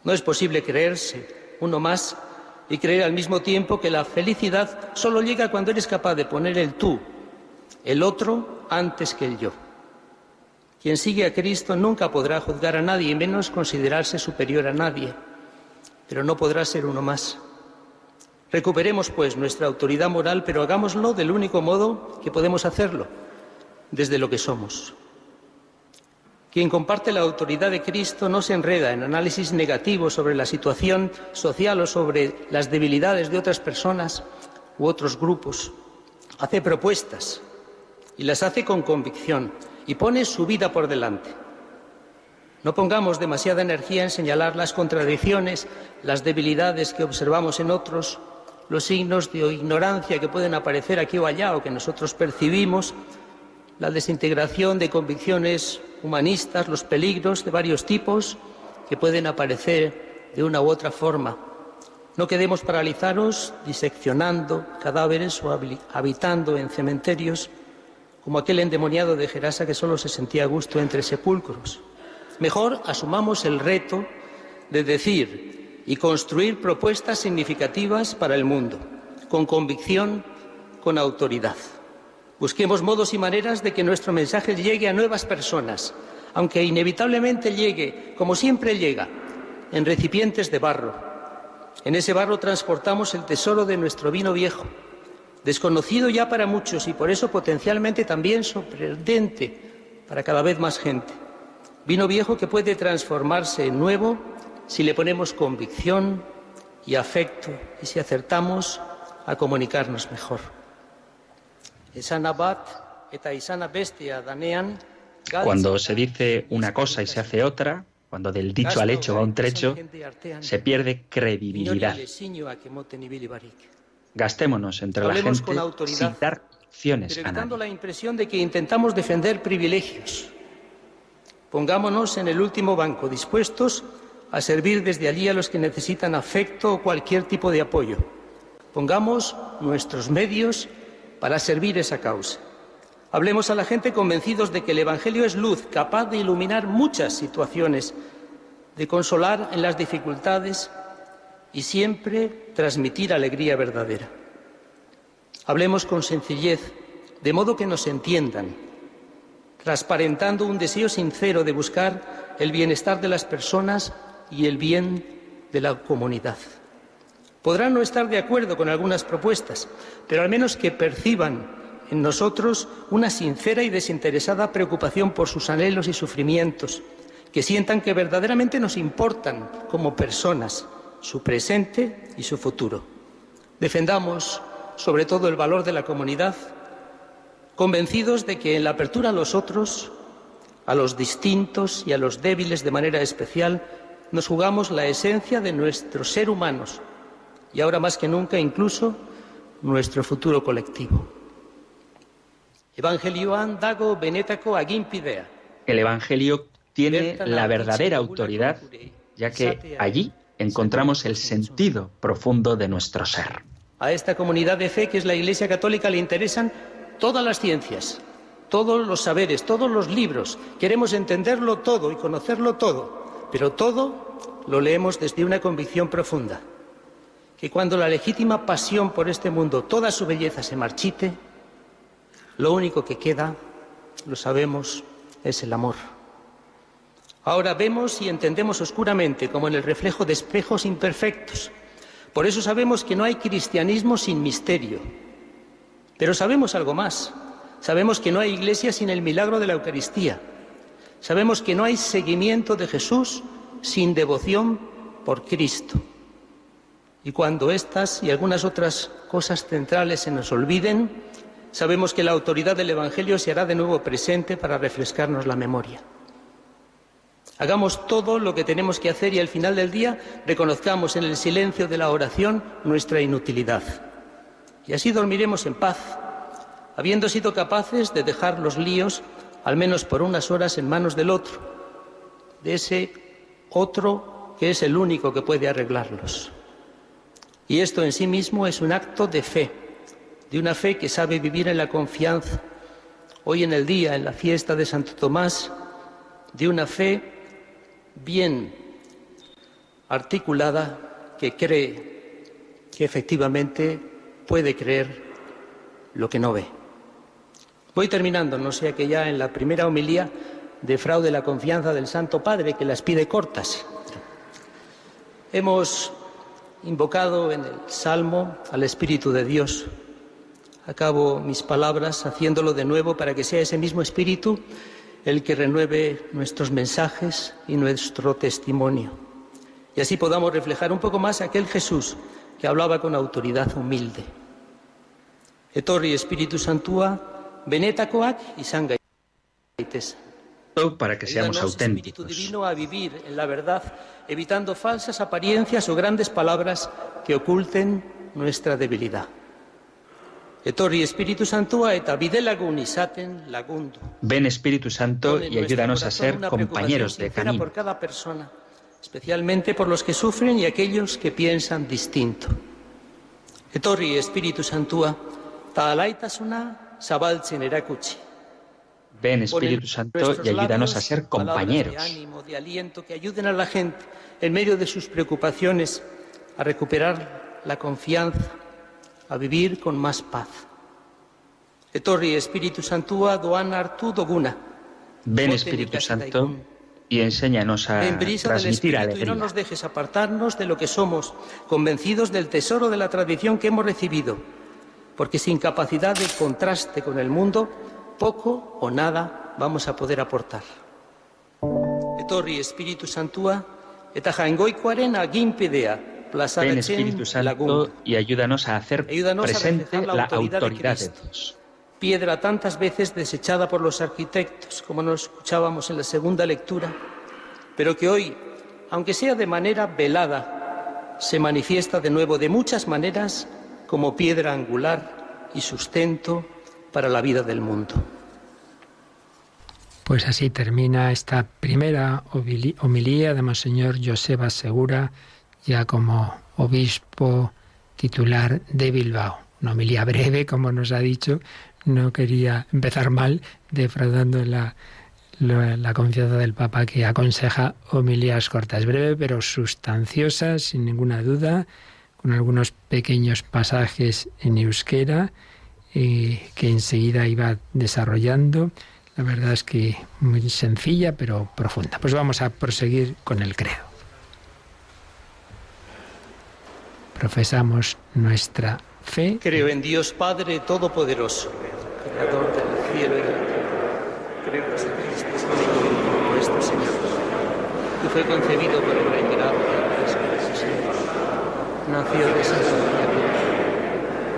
No es posible creerse uno más y creer al mismo tiempo que la felicidad solo llega cuando eres capaz de poner el tú, el otro, antes que el yo. Quien sigue a Cristo nunca podrá juzgar a nadie menos considerarse superior a nadie, pero no podrá ser uno más. Recuperemos, pues, nuestra autoridad moral, pero hagámoslo del único modo que podemos hacerlo, desde lo que somos. Quien comparte la autoridad de Cristo no se enreda en análisis negativos sobre la situación social o sobre las debilidades de otras personas u otros grupos. Hace propuestas y las hace con convicción y pone su vida por delante. No pongamos demasiada energía en señalar las contradicciones, las debilidades que observamos en otros, los signos de ignorancia que pueden aparecer aquí o allá o que nosotros percibimos, la desintegración de convicciones humanistas, los peligros de varios tipos que pueden aparecer de una u otra forma. No quedemos paralizados diseccionando cadáveres o habitando en cementerios como aquel endemoniado de Gerasa que solo se sentía a gusto entre sepulcros. Mejor asumamos el reto de decir y construir propuestas significativas para el mundo, con convicción, con autoridad. Busquemos modos y maneras de que nuestro mensaje llegue a nuevas personas, aunque inevitablemente llegue, como siempre llega, en recipientes de barro. En ese barro transportamos el tesoro de nuestro vino viejo, desconocido ya para muchos y por eso potencialmente también sorprendente para cada vez más gente. Vino viejo que puede transformarse en nuevo si le ponemos convicción y afecto y si acertamos a comunicarnos mejor. Cuando se dice una cosa y se hace otra, cuando del dicho al hecho va un trecho, se pierde credibilidad. Gastémonos entre la gente con autoridad, sin dar opciones a nadie. la impresión de que intentamos defender privilegios. Pongámonos en el último banco, dispuestos a servir desde allí a los que necesitan afecto o cualquier tipo de apoyo. Pongamos nuestros medios para servir esa causa. Hablemos a la gente convencidos de que el Evangelio es luz, capaz de iluminar muchas situaciones, de consolar en las dificultades y siempre transmitir alegría verdadera. Hablemos con sencillez, de modo que nos entiendan, transparentando un deseo sincero de buscar el bienestar de las personas y el bien de la comunidad. Podrán no estar de acuerdo con algunas propuestas, pero al menos que perciban en nosotros una sincera y desinteresada preocupación por sus anhelos y sufrimientos, que sientan que verdaderamente nos importan como personas su presente y su futuro. Defendamos sobre todo el valor de la comunidad, convencidos de que en la apertura a los otros, a los distintos y a los débiles de manera especial, nos jugamos la esencia de nuestro ser humanos y ahora más que nunca incluso nuestro futuro colectivo. Evangelioan dago benetako aginpidea. El Evangelio tiene la verdadera autoridad, ya que allí encontramos el sentido profundo de nuestro ser. A esta comunidad de fe que es la Iglesia Católica le interesan todas las ciencias, todos los saberes, todos los libros. Queremos entenderlo todo y conocerlo todo, pero todo lo leemos desde una convicción profunda, que cuando la legítima pasión por este mundo, toda su belleza se marchite, lo único que queda, lo sabemos, es el amor. Ahora vemos y entendemos oscuramente, como en el reflejo de espejos imperfectos. Por eso sabemos que no hay cristianismo sin misterio. Pero sabemos algo más. Sabemos que no hay iglesia sin el milagro de la Eucaristía. Sabemos que no hay seguimiento de Jesús sin devoción por Cristo. Y cuando estas y algunas otras cosas centrales se nos olviden, sabemos que la autoridad del Evangelio se hará de nuevo presente para refrescarnos la memoria. Hagamos todo lo que tenemos que hacer y al final del día reconozcamos en el silencio de la oración nuestra inutilidad. Y así dormiremos en paz, habiendo sido capaces de dejar los líos, al menos por unas horas, en manos del otro, de ese otro que es el único que puede arreglarlos. Y esto en sí mismo es un acto de fe de una fe que sabe vivir en la confianza. Hoy en el día, en la fiesta de Santo Tomás, de una fe bien articulada que cree que efectivamente puede creer lo que no ve. Voy terminando, no sea que ya en la primera homilía defraude la confianza del Santo Padre que las pide cortas. Hemos invocado en el Salmo al Espíritu de Dios acabo mis palabras haciéndolo de nuevo para que sea ese mismo espíritu el que renueve nuestros mensajes y nuestro testimonio. Y así podamos reflejar un poco más aquel Jesús que hablaba con autoridad humilde. Etorri Espíritu Santua, benetakoak y gaitez. Para que seamos auténticos. Espíritu divino a vivir en la verdad, evitando falsas apariencias o grandes palabras que oculten nuestra debilidad. Etorri Espíritu Santua eta bidelagun izaten lagundu. Ven Espíritu Santo y ayúdanos a ser compañeros de camino. por cada persona, especialmente por los que sufren y aquellos que piensan distinto. Etorri Espíritu Santua, ta alaitasuna zabaltzen erakutsi. Ven Espíritu Santo y ayúdanos a ser compañeros. De ánimo, de aliento, que ayuden a la gente en medio de sus preocupaciones a recuperar la confianza a vivir con más paz. Etorri Espíritu Santua doan hartu doguna. Ven Espíritu Santo y enséñanos a transmitir alegría. Y no nos dejes apartarnos de lo que somos, convencidos del tesoro de la tradición que hemos recibido, porque sin capacidad de contraste con el mundo, poco o nada vamos a poder aportar. Etorri Espíritu Santua eta jaingoikoaren aginpidea Ven Espíritu Santo y ayúdanos a hacer presente la autoridad, de, Dios. Piedra tantas veces desechada por los arquitectos, como nos escuchábamos en la segunda lectura, pero que hoy, aunque sea de manera velada, se manifiesta de nuevo de muchas maneras como piedra angular y sustento para la vida del mundo. Pues así termina esta primera homilía de Monseñor Joseba Segura ya como obispo titular de Bilbao. Una homilía breve, como nos ha dicho no quería empezar mal defraudando la, confianza del Papa que aconseja homilías cortas, breve pero sustanciosas, sin ninguna duda, con algunos pequeños pasajes en euskera eh, que enseguida iba desarrollando. La verdad es que muy sencilla pero profunda. Pues vamos a proseguir con el credo. Profesamos nuestra fe. Creo en Dios Padre Todopoderoso, Creador del cielo y de la tierra. Creo en Jesucristo, Hijo nuestro Señor, que fue concebido por obra Espíritu Santo. Nació de María,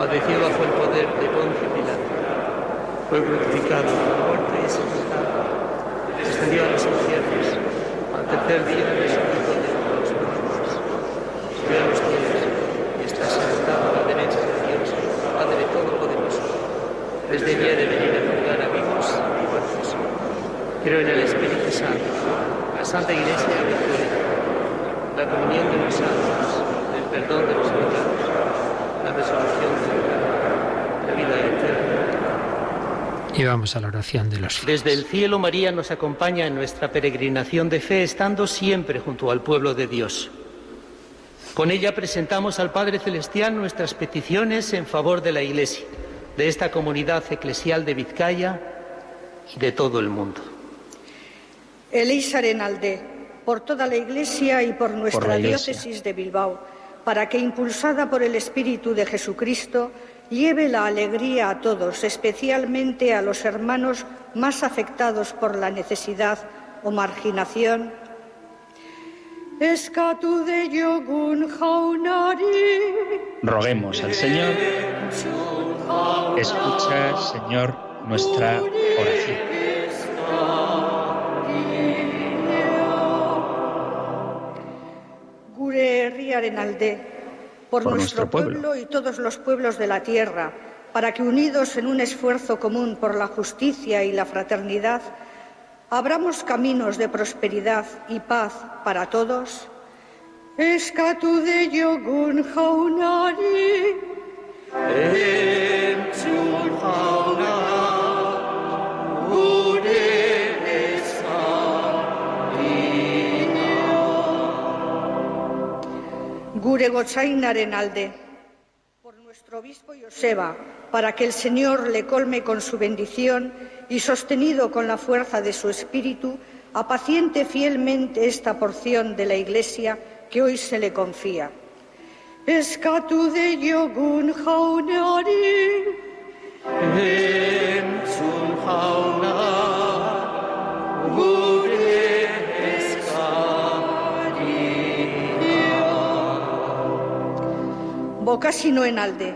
padeció bajo el poder de Poncio Pilato, fue crucificado, muerto y sepultado, descendió a los infiernos, al tercer día resucitó de los muertos, subió a los cielos y está sentado a la derecha de Dios, Padre Todopoderoso. Desde día de venir a juzgar a vivos y muertos. Creo en el Espíritu Santo, la Santa Iglesia Católica, la comunión de los santos, el perdón de los pecados, la resurrección de la vida eterna. Y vamos a la oración de los fieles. Desde el cielo María nos acompaña en nuestra peregrinación de fe, estando siempre junto al pueblo de Dios. Con ella presentamos al Padre Celestial nuestras peticiones en favor de la Iglesia, de esta comunidad eclesial de Vizcaya y de todo el mundo. Elisa Arenalde, por toda la Iglesia y por nuestra Por diócesis de Bilbao, para que, impulsada por el Espíritu de Jesucristo, lleve la alegría a todos, especialmente a los hermanos más afectados por la necesidad o marginación. Roguemos al Señor. Escucha, Señor, nuestra oración. gure herriaren alde, por, Por nuestro, nuestro pueblo. pueblo y todos los pueblos de la tierra, para que unidos en un esfuerzo común por la justicia y la fraternidad, abramos caminos de prosperidad y paz para todos. Eskatu de yogun jaunari, gure gotzainaren alde, por nuestro obispo Joseba, para que el Señor le colme con su bendición y sostenido con la fuerza de su espíritu, apaciente fielmente esta porción de la Iglesia que hoy se le confía. Eskatu de yogun jaunari, Vocasino en Alde,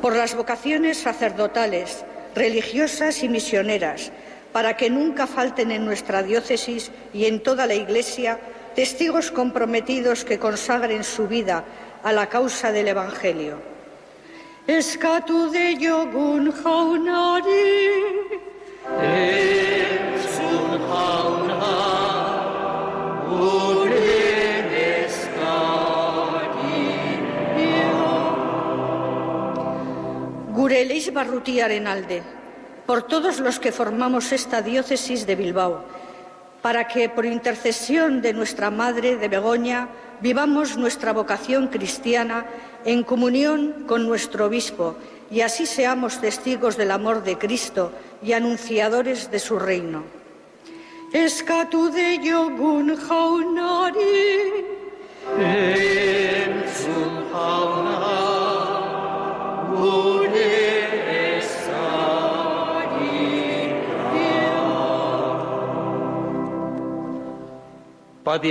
por las vocaciones sacerdotales, religiosas y misioneras, para que nunca falten en nuestra diócesis y en toda la Iglesia testigos comprometidos que consagren su vida a la causa del Evangelio. De Gure Eleix Barrutiaren alde, por todos los que formamos esta diócesis de Bilbao, para que por intercesión de nuestra Madre de Begoña vivamos nuestra vocación cristiana en comunión con nuestro obispo y así seamos testigos del amor de Cristo y anunciadores de su reino.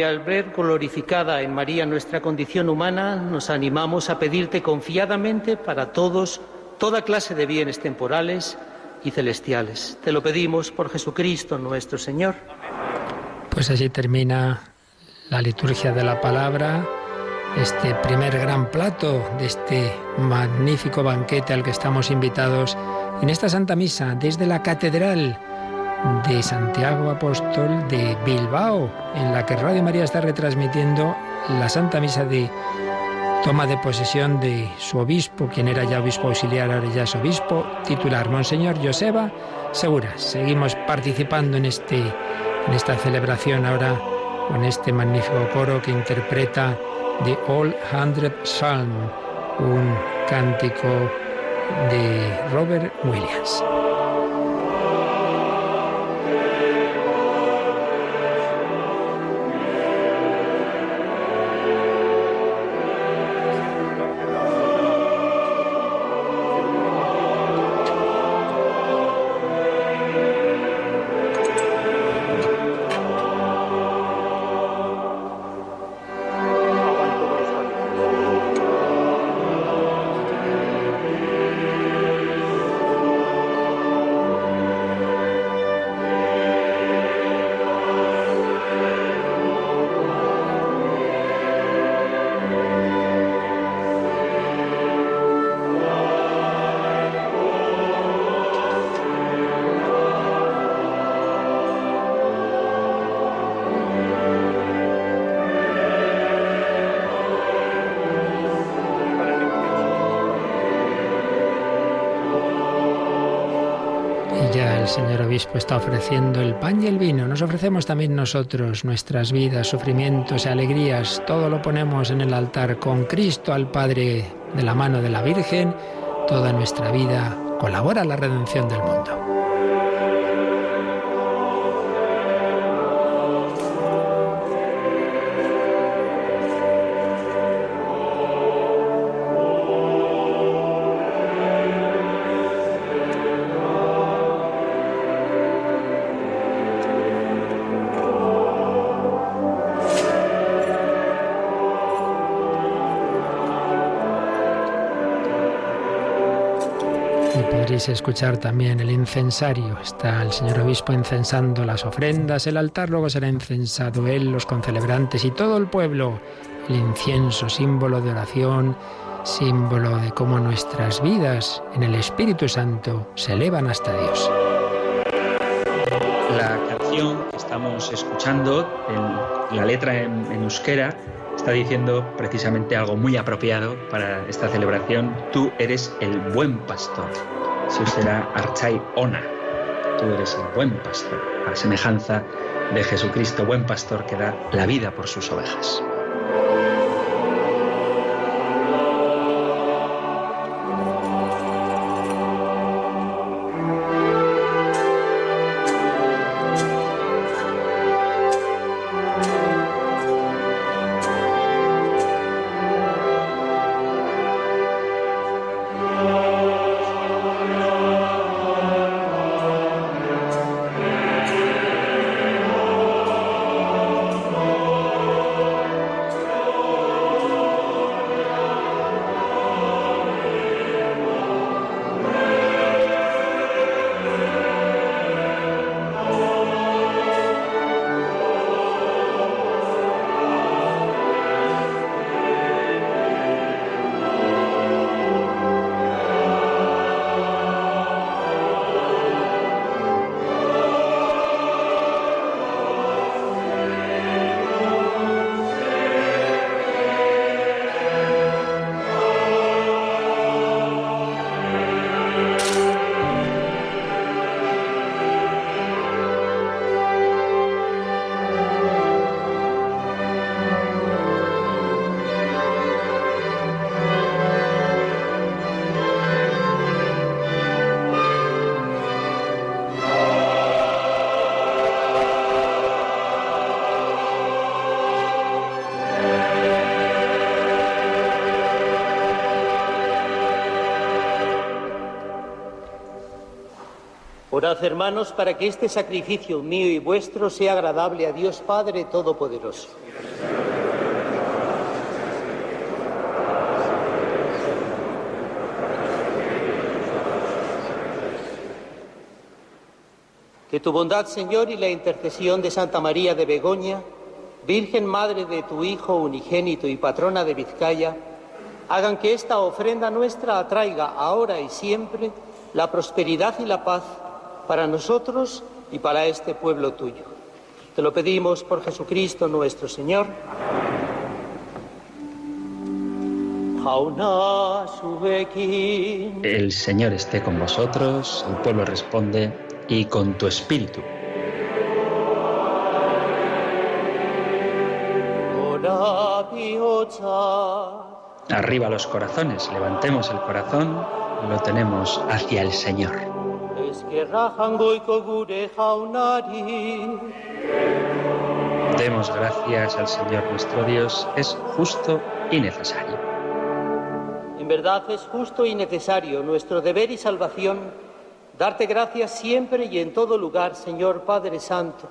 Al ver glorificada en María nuestra condición humana, nos animamos a pedirte confiadamente para todos toda clase de bienes temporales y celestiales. Te lo pedimos por Jesucristo nuestro Señor. Pues así termina la liturgia de la palabra, este primer gran plato de este magnífico banquete al que estamos invitados en esta Santa Misa desde la Catedral de Santiago Apóstol de Bilbao, en la que Radio María está retransmitiendo la Santa Misa de toma de posesión de su obispo, quien era ya obispo auxiliar, ahora ya es obispo titular, Monseñor Joseba Segura. Seguimos participando en, este, en esta celebración ahora con este magnífico coro que interpreta The All Hundred Psalm, un cántico de Robert Williams. Está ofreciendo el pan y el vino. Nos ofrecemos también nosotros nuestras vidas, sufrimientos y alegrías. Todo lo ponemos en el altar con Cristo al Padre de la mano de la Virgen. Toda nuestra vida colabora a la redención del mundo. Escuchar también el incensario. Está el señor obispo incensando las ofrendas, el altar luego será incensado él, los concelebrantes y todo el pueblo. El incienso, símbolo de oración, símbolo de cómo nuestras vidas en el Espíritu Santo se elevan hasta Dios. La canción que estamos escuchando, la letra en, en euskera, está diciendo precisamente algo muy apropiado para esta celebración. Tú eres el buen pastor Archai Ona. Tú eres el buen pastor, a semejanza de Jesucristo, buen pastor que da la vida por sus ovejas. Hermanos, para que este sacrificio mío y vuestro sea agradable a Dios Padre Todopoderoso. Que tu bondad, Señor, y la intercesión de Santa María de Begoña, Virgen Madre de tu Hijo unigénito y patrona de Vizcaya, hagan que esta ofrenda nuestra atraiga ahora y siempre la prosperidad y la paz para nosotros y para este pueblo tuyo. Te lo pedimos por Jesucristo nuestro Señor. El Señor esté con vosotros, el pueblo responde, y con tu espíritu. Arriba los corazones, levantemos el corazón, lo tenemos hacia el Señor. Demos gracias al Señor nuestro Dios, es justo y necesario. En verdad es justo y necesario nuestro deber y salvación darte gracias siempre y en todo lugar, Señor Padre Santo,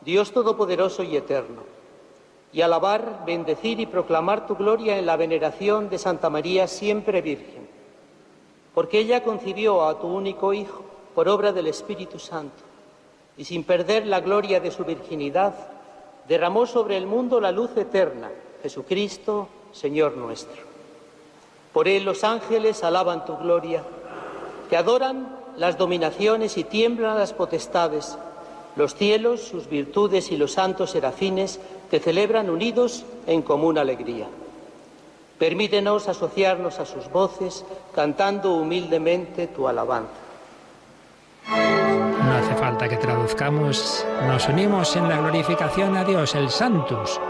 Dios Todopoderoso y Eterno, y alabar, bendecir y proclamar tu gloria en la veneración de Santa María siempre Virgen, porque ella concibió a tu único Hijo por obra del Espíritu Santo, y sin perder la gloria de su virginidad, derramó sobre el mundo la luz eterna, Jesucristo, Señor nuestro. Por él los ángeles alaban tu gloria, te adoran las dominaciones y tiemblan las potestades. Los cielos, sus virtudes y los santos serafines te celebran unidos en común alegría. Permítenos asociarnos a sus voces, cantando humildemente tu alabanza. No hace falta que traduzcamos, nos unimos en la glorificación a Dios, el Santus.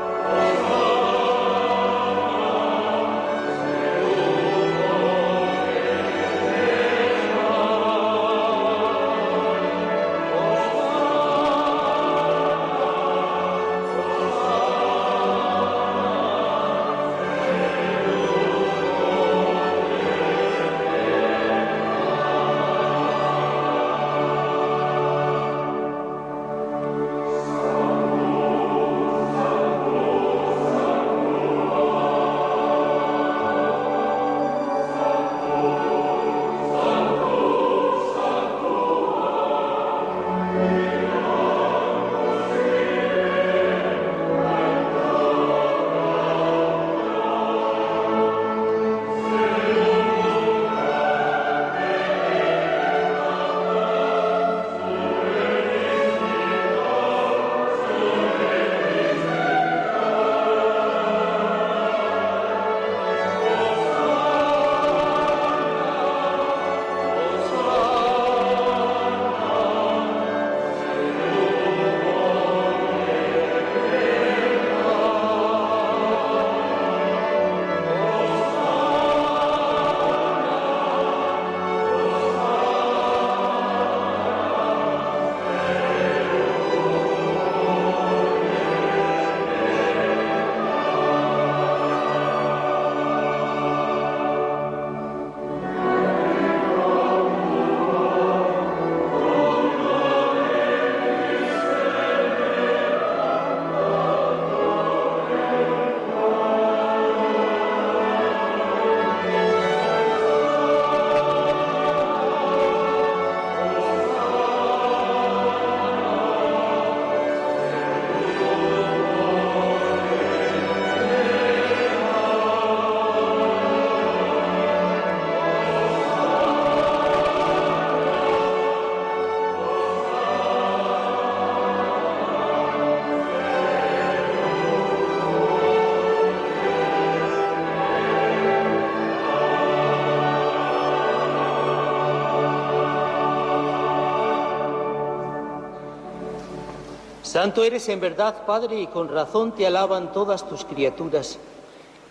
Santo eres en verdad, Padre, y con razón te alaban todas tus criaturas,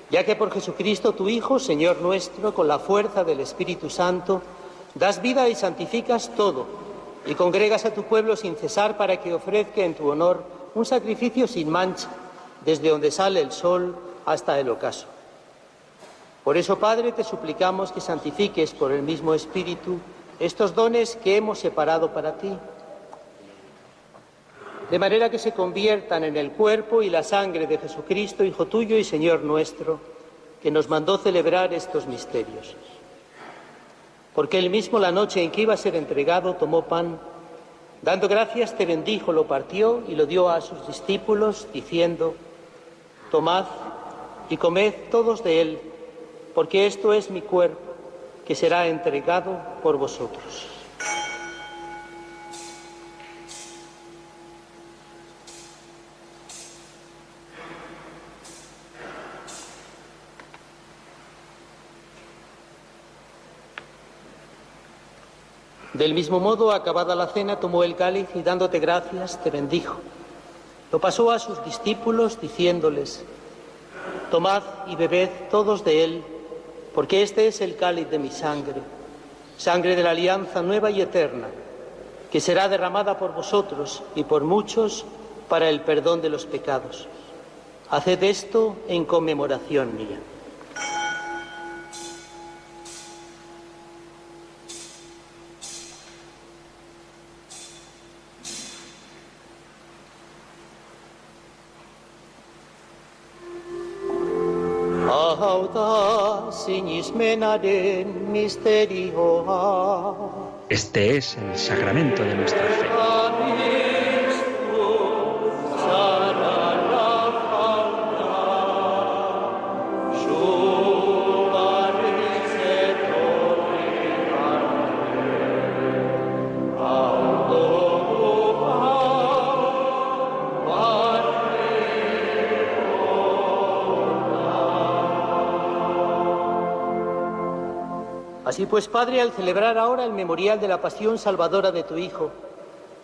ya que por Jesucristo tu Hijo, Señor nuestro, con la fuerza del Espíritu Santo, das vida y santificas todo, y congregas a tu pueblo sin cesar para que ofrezca en tu honor un sacrificio sin mancha, desde donde sale el sol hasta el ocaso. Por eso, Padre, te suplicamos que santifiques por el mismo Espíritu estos dones que hemos separado para ti de manera que se conviertan en el cuerpo y la sangre de Jesucristo, Hijo tuyo y Señor nuestro, que nos mandó celebrar estos misterios. Porque él mismo la noche en que iba a ser entregado tomó pan, dando gracias te bendijo, lo partió y lo dio a sus discípulos, diciendo, Tomad y comed todos de él, porque esto es mi cuerpo, que será entregado por vosotros. Del mismo modo, acabada la cena, tomó el cáliz y dándote gracias, te bendijo. Lo pasó a sus discípulos diciéndoles, Tomad y bebed todos de él, porque este es el cáliz de mi sangre, sangre de la alianza nueva y eterna, que será derramada por vosotros y por muchos para el perdón de los pecados. Haced esto en conmemoración mía. Este es el sacramento de nuestra fe. Así pues, Padre, al celebrar ahora el memorial de la pasión salvadora de tu Hijo,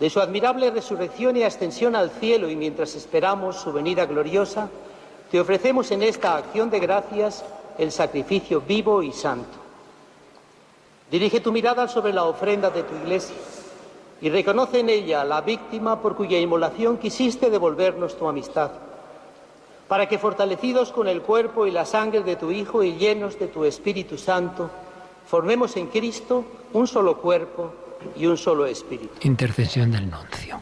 de su admirable resurrección y ascensión al cielo y mientras esperamos su venida gloriosa, te ofrecemos en esta acción de gracias el sacrificio vivo y santo. Dirige tu mirada sobre la ofrenda de tu iglesia y reconoce en ella la víctima por cuya inmolación quisiste devolvernos tu amistad, para que fortalecidos con el cuerpo y la sangre de tu Hijo y llenos de tu Espíritu Santo, formemos en Cristo un solo cuerpo y un solo espíritu. Intercesión del nuncio.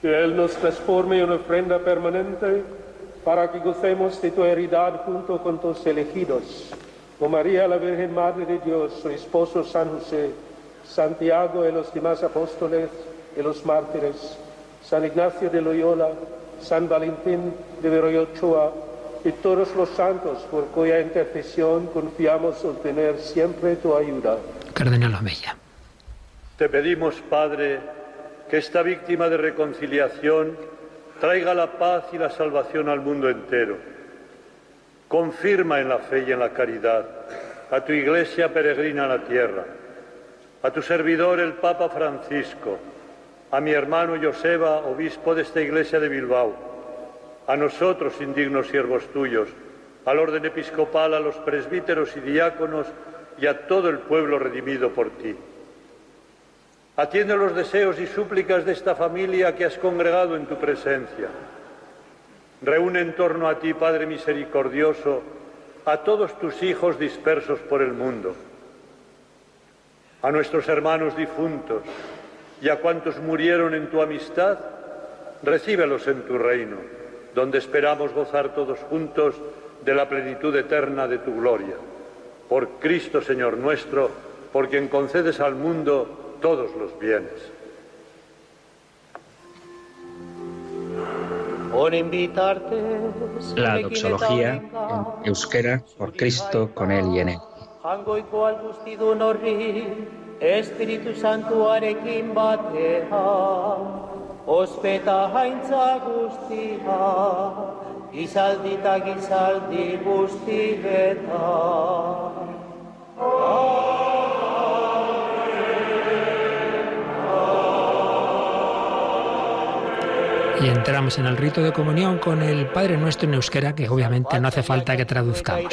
Que Él nos transforme en ofrenda permanente para que gocemos de tu heredad junto con tus elegidos. Con María, la Virgen Madre de Dios, su esposo San José, Santiago y los demás apóstoles y los mártires, San Ignacio de Loyola, San Valentín de Beroyochoa, y todos los santos por cuya intercesión confiamos obtener siempre tu ayuda. Cardenal Amella. Te pedimos, Padre, que esta víctima de reconciliación traiga la paz y la salvación al mundo entero. Confirma en la fe y en la caridad a tu iglesia peregrina a la tierra, a tu servidor el Papa Francisco, a mi hermano Joseba, obispo de esta iglesia de Bilbao, a nosotros, indignos siervos tuyos, al orden episcopal, a los presbíteros y diáconos y a todo el pueblo redimido por ti. Atiende los deseos y súplicas de esta familia que has congregado en tu presencia. Reúne en torno a ti, Padre misericordioso, a todos tus hijos dispersos por el mundo, a nuestros hermanos difuntos y a cuantos murieron en tu amistad, recíbelos en tu reino donde esperamos gozar todos juntos de la plenitud eterna de tu gloria. Por Cristo Señor nuestro, por quien concedes al mundo todos los bienes. Por invitarte. La doxología en euskera, por Cristo, con Él y en Él. Espíritu Santo arekin ospeta haintza guztia, gizaldi eta gizaldi guztieta. Y entramos en el rito de comunión con el Padre Nuestro en euskera, que obviamente no hace falta que traduzcamos.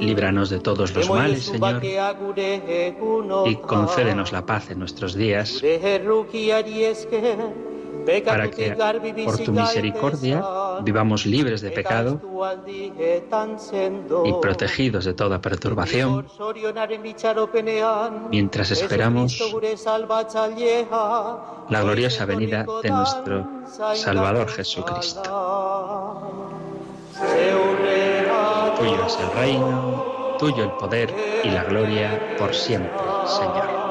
Líbranos de todos los males, Señor, y concédenos la paz en nuestros días, para que por tu misericordia vivamos libres de pecado y protegidos de toda perturbación, mientras esperamos la gloriosa venida de nuestro Salvador Jesucristo. Tuyo es el reino, tuyo el poder y la gloria por siempre, Señor.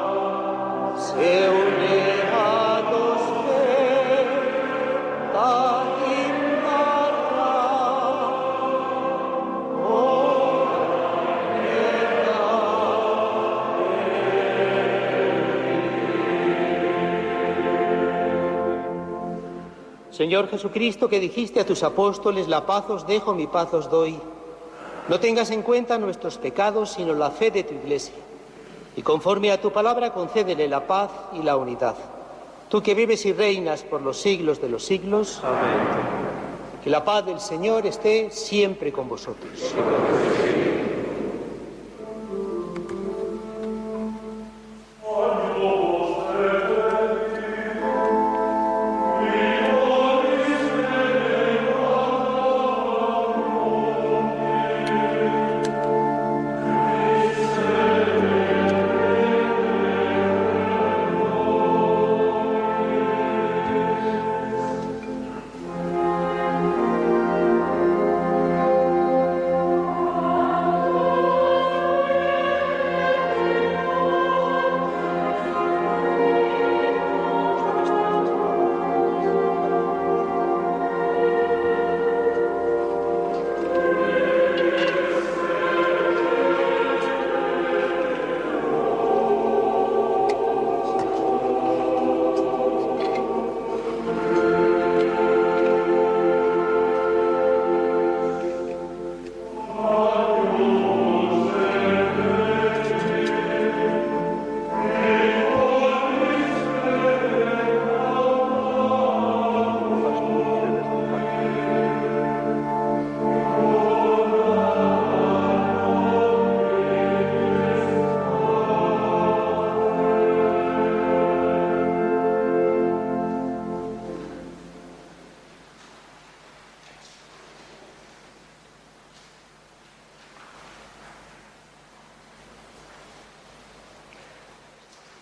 Señor Jesucristo, que dijiste a tus apóstoles, la paz os dejo, mi paz os doy. No tengas en cuenta nuestros pecados, sino la fe de tu Iglesia. Y conforme a tu palabra, concédele la paz y la unidad. Tú que vives y reinas por los siglos de los siglos. Que la paz del Señor esté siempre con vosotros.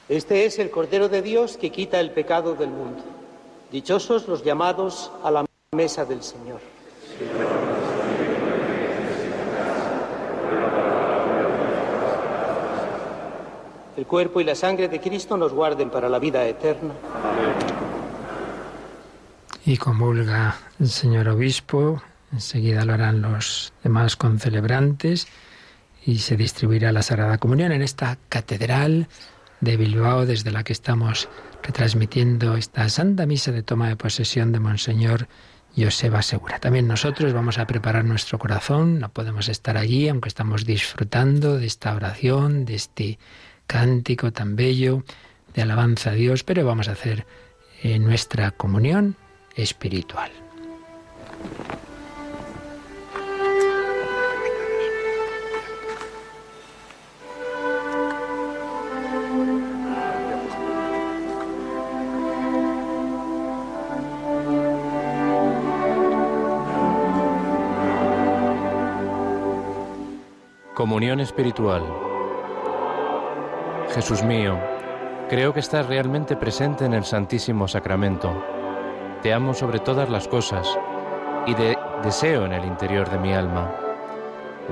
Este es el Cordero de Dios que quita el pecado del mundo. Dichosos los llamados a la mesa del Señor. El cuerpo y la sangre de Cristo nos guarden para la vida eterna. Y comulga el señor obispo, enseguida lo harán los demás concelebrantes y se distribuirá la Sagrada Comunión en esta catedral de Bilbao, desde la que estamos retransmitiendo esta Santa Misa de toma de posesión de Monseñor Joseba Segura. También nosotros vamos a preparar nuestro corazón, no podemos estar allí, aunque estamos disfrutando de esta oración, de este cántico tan bello de alabanza a Dios, pero vamos a hacer eh, nuestra comunión espiritual. Espiritual. Jesús mío, creo que estás realmente presente en el Santísimo Sacramento. Te amo sobre todas las cosas y deseo en el interior de mi alma.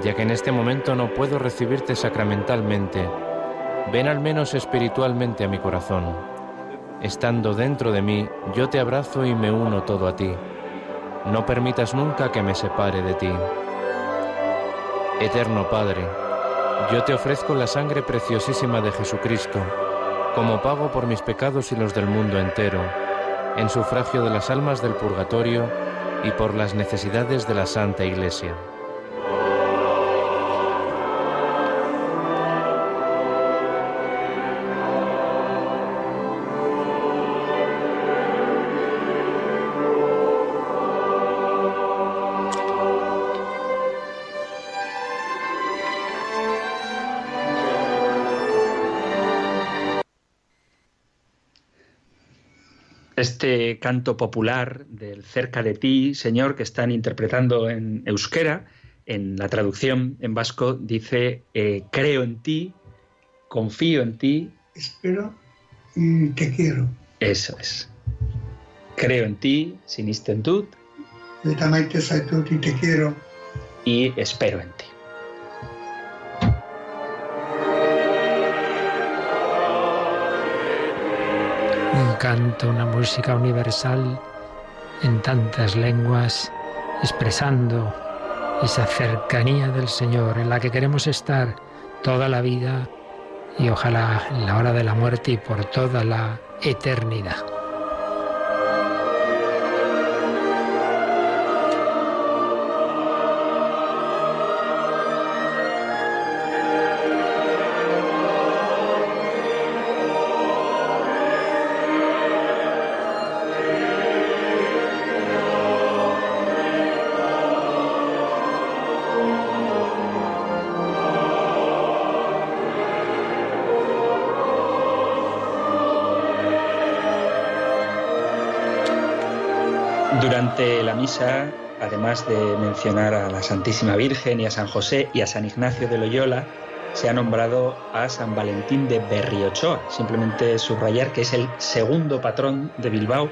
Ya que en este momento no puedo recibirte sacramentalmente, ven al menos espiritualmente a mi corazón. Estando dentro de mí, yo te abrazo y me uno todo a ti. No permitas nunca que me separe de ti. Eterno Padre, yo te ofrezco la sangre preciosísima de Jesucristo como pago por mis pecados y los del mundo entero, en sufragio de las almas del purgatorio y por las necesidades de la Santa Iglesia. Este canto popular del cerca de ti, Señor, que están interpretando en euskera, en la traducción en vasco dice, eh, creo en ti, confío en ti. Espero y te quiero. Eso es. Creo en ti, sinistentud. Yo también te y te quiero. Y espero en ti. Canto, una música universal en tantas lenguas, expresando esa cercanía del Señor en la que queremos estar toda la vida y ojalá en la hora de la muerte y por toda la eternidad. Misa, además de mencionar a la Santísima Virgen y a San José y a San Ignacio de Loyola, se ha nombrado a San Valentín de Berriochoa. Simplemente subrayar que es el segundo patrón de Bilbao,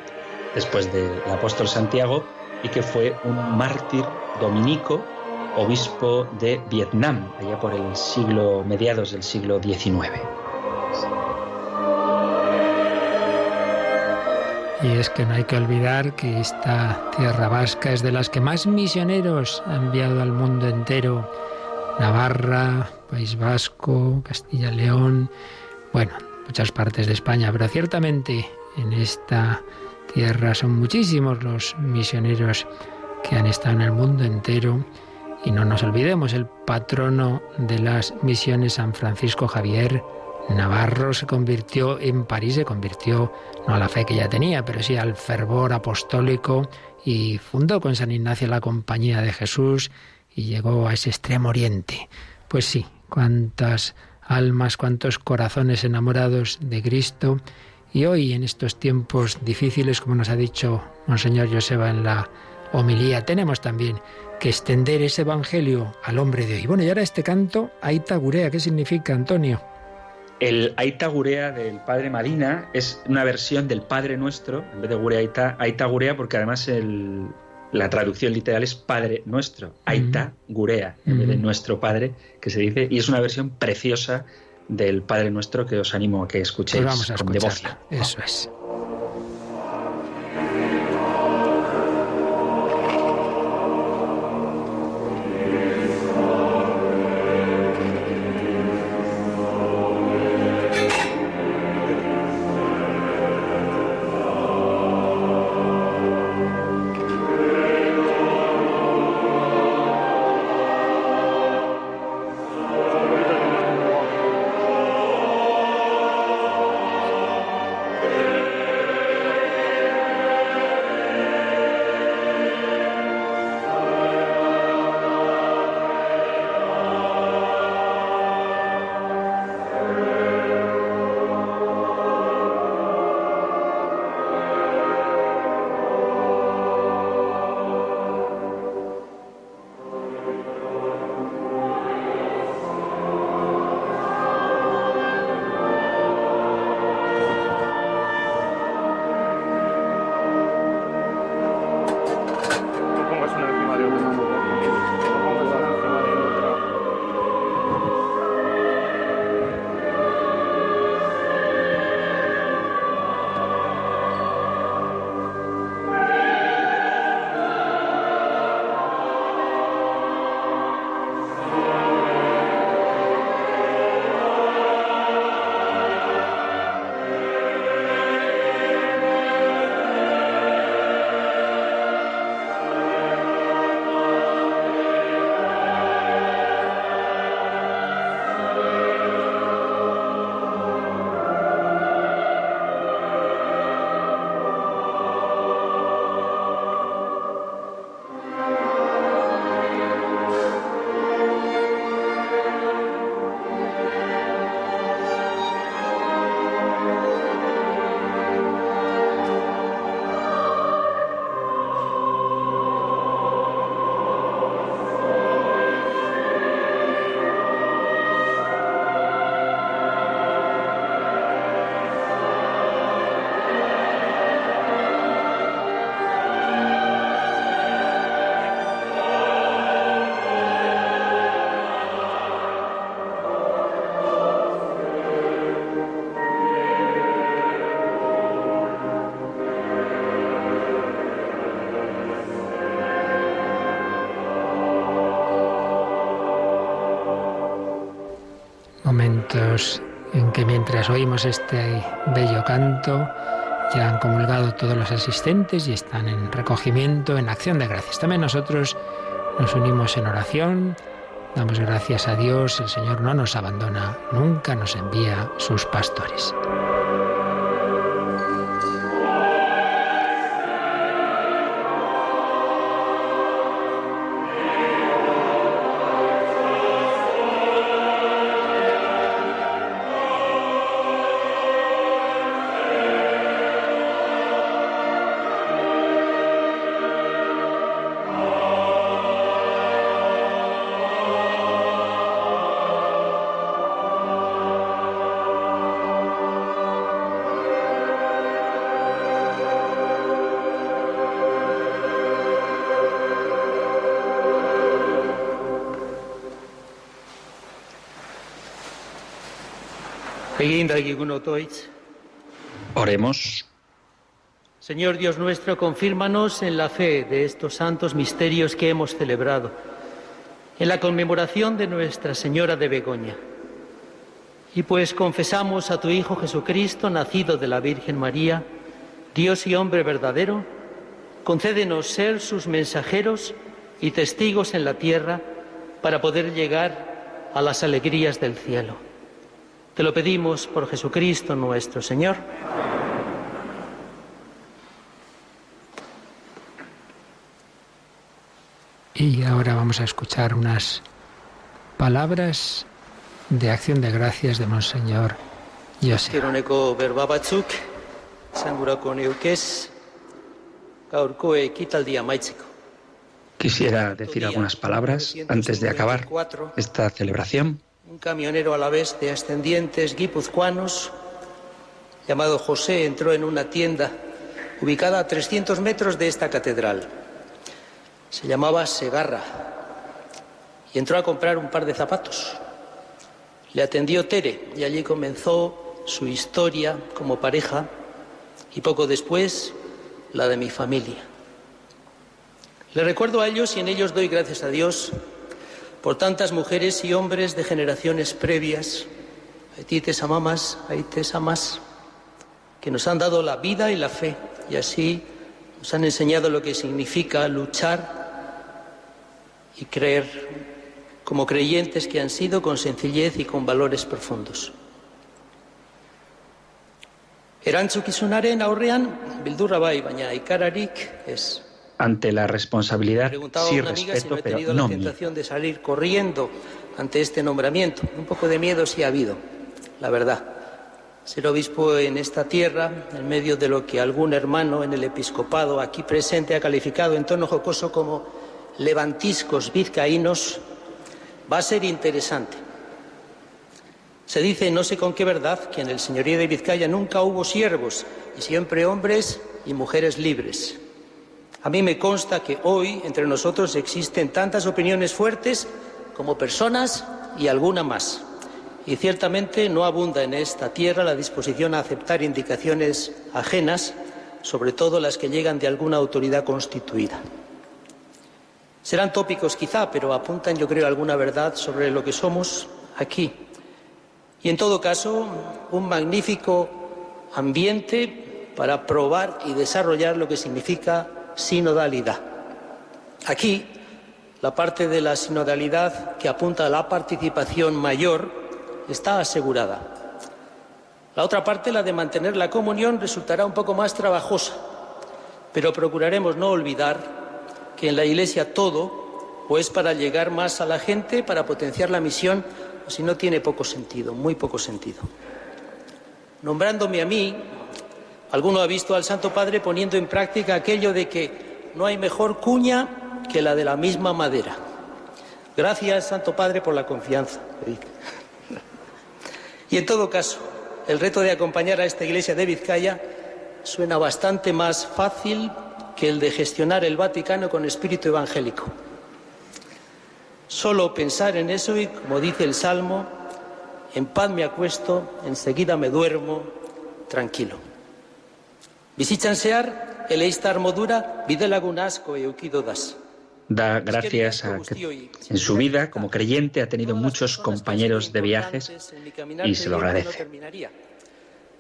después del apóstol Santiago, y que fue un mártir dominico, obispo de Vietnam, allá por el siglo, mediados del siglo XIX. Y es que no hay que olvidar que esta tierra vasca es de las que más misioneros ha enviado al mundo entero. Navarra, País Vasco, Castilla-León, bueno, muchas partes de España, pero ciertamente en esta tierra son muchísimos los misioneros que han estado en el mundo entero. Y no nos olvidemos, el patrono de las misiones, San Francisco Javier, Navarro se convirtió en París, se convirtió no a la fe que ya tenía, pero sí al fervor apostólico y fundó con San Ignacio la Compañía de Jesús y llegó a ese extremo oriente. Pues sí, cuántas almas, cuántos corazones enamorados de Cristo. Y hoy, en estos tiempos difíciles, como nos ha dicho Monseñor Joseba en la homilía, tenemos también que extender ese evangelio al hombre de hoy. Bueno, y ahora este canto, Aita Gurea, ¿qué significa, Antonio? El Aita Gurea del Padre Madina es una versión del Padre Nuestro, en vez de Gurea Aita, Aita Gurea, porque además la traducción literal es Padre Nuestro, Aita Gurea, en vez de Nuestro Padre, que se dice, y es una versión preciosa del Padre Nuestro que os animo a que escuchéis pues vamos a con devoción. Eso es. En que mientras oímos este bello canto, ya han comulgado todos los asistentes y están en recogimiento, en acción de gracias. También nosotros nos unimos en oración, damos gracias a Dios, el Señor no nos abandona, nunca nos envía sus pastores. Oremos. Señor Dios nuestro, confírmanos en la fe de estos santos misterios que hemos celebrado, en la conmemoración de Nuestra Señora de Begoña. Y pues confesamos a tu Hijo Jesucristo, nacido de la Virgen María, Dios y hombre verdadero, concédenos ser sus mensajeros y testigos en la tierra para poder llegar a las alegrías del cielo. Te lo pedimos por Jesucristo nuestro Señor. Y ahora vamos a escuchar unas palabras de acción de gracias de Monseñor José. Quisiera decir algunas palabras antes de acabar esta celebración un camionero a la vez de ascendientes guipuzcoanos llamado José entró en una tienda ubicada a 300 metros de esta catedral. Se llamaba Segarra y entró a comprar un par de zapatos. Le atendió Tere y allí comenzó su historia como pareja y poco después la de mi familia. Le recuerdo a ellos y en ellos doy gracias a Dios por tantas mujeres y hombres de generaciones previas, haitites amamas, haites amas, que nos han dado la vida y la fe y así nos han enseñado lo que significa luchar y creer como creyentes que han sido con sencillez y con valores profundos. Erantzukizunaren aurrean bildurra bai, baina ikararik ez ante la responsabilidad sí respeto, pero no la tentación de salir corriendo ante este nombramiento. Un poco de miedo sí ha habido, la verdad. Ser obispo en esta tierra, en medio de lo que algún hermano en el episcopado aquí presente ha calificado en tono jocoso como levantiscos vizcaínos, va a ser interesante. Se dice, no sé con qué verdad, que en el señorío de Vizcaya nunca hubo siervos y siempre hombres y mujeres libres. A mí me consta que hoy entre nosotros existen tantas opiniones fuertes como personas y alguna más. Y ciertamente no abunda en esta tierra la disposición a aceptar indicaciones ajenas, sobre todo las que llegan de alguna autoridad constituida. Serán tópicos quizá, pero apuntan yo creo alguna verdad sobre lo que somos aquí. Y en todo caso, un magnífico ambiente para probar y desarrollar lo que significa sinodalidad. Aquí, la parte de la sinodalidad que apunta a la participación mayor está asegurada. La otra parte, la de mantener la comunión, resultará un poco más trabajosa, pero procuraremos no olvidar que en la Iglesia todo o es para llegar más a la gente, para potenciar la misión, o si no tiene poco sentido, muy poco sentido. Nombrándome a mí, Alguno ha visto al Santo Padre poniendo en práctica aquello de que no hay mejor cuña que la de la misma madera. Gracias, Santo Padre, por la confianza. Y en todo caso, el reto de acompañar a esta iglesia de Vizcaya suena bastante más fácil que el de gestionar el Vaticano con espíritu evangélico. Solo pensar en eso y, como dice el Salmo, en paz me acuesto, enseguida me duermo, tranquilo. Bizitzan zehar, eleizta armodura bide lagun asko eukido daz. da gracias a que en su vida como creyente ha tenido muchos compañeros de viajes y se lo agradece.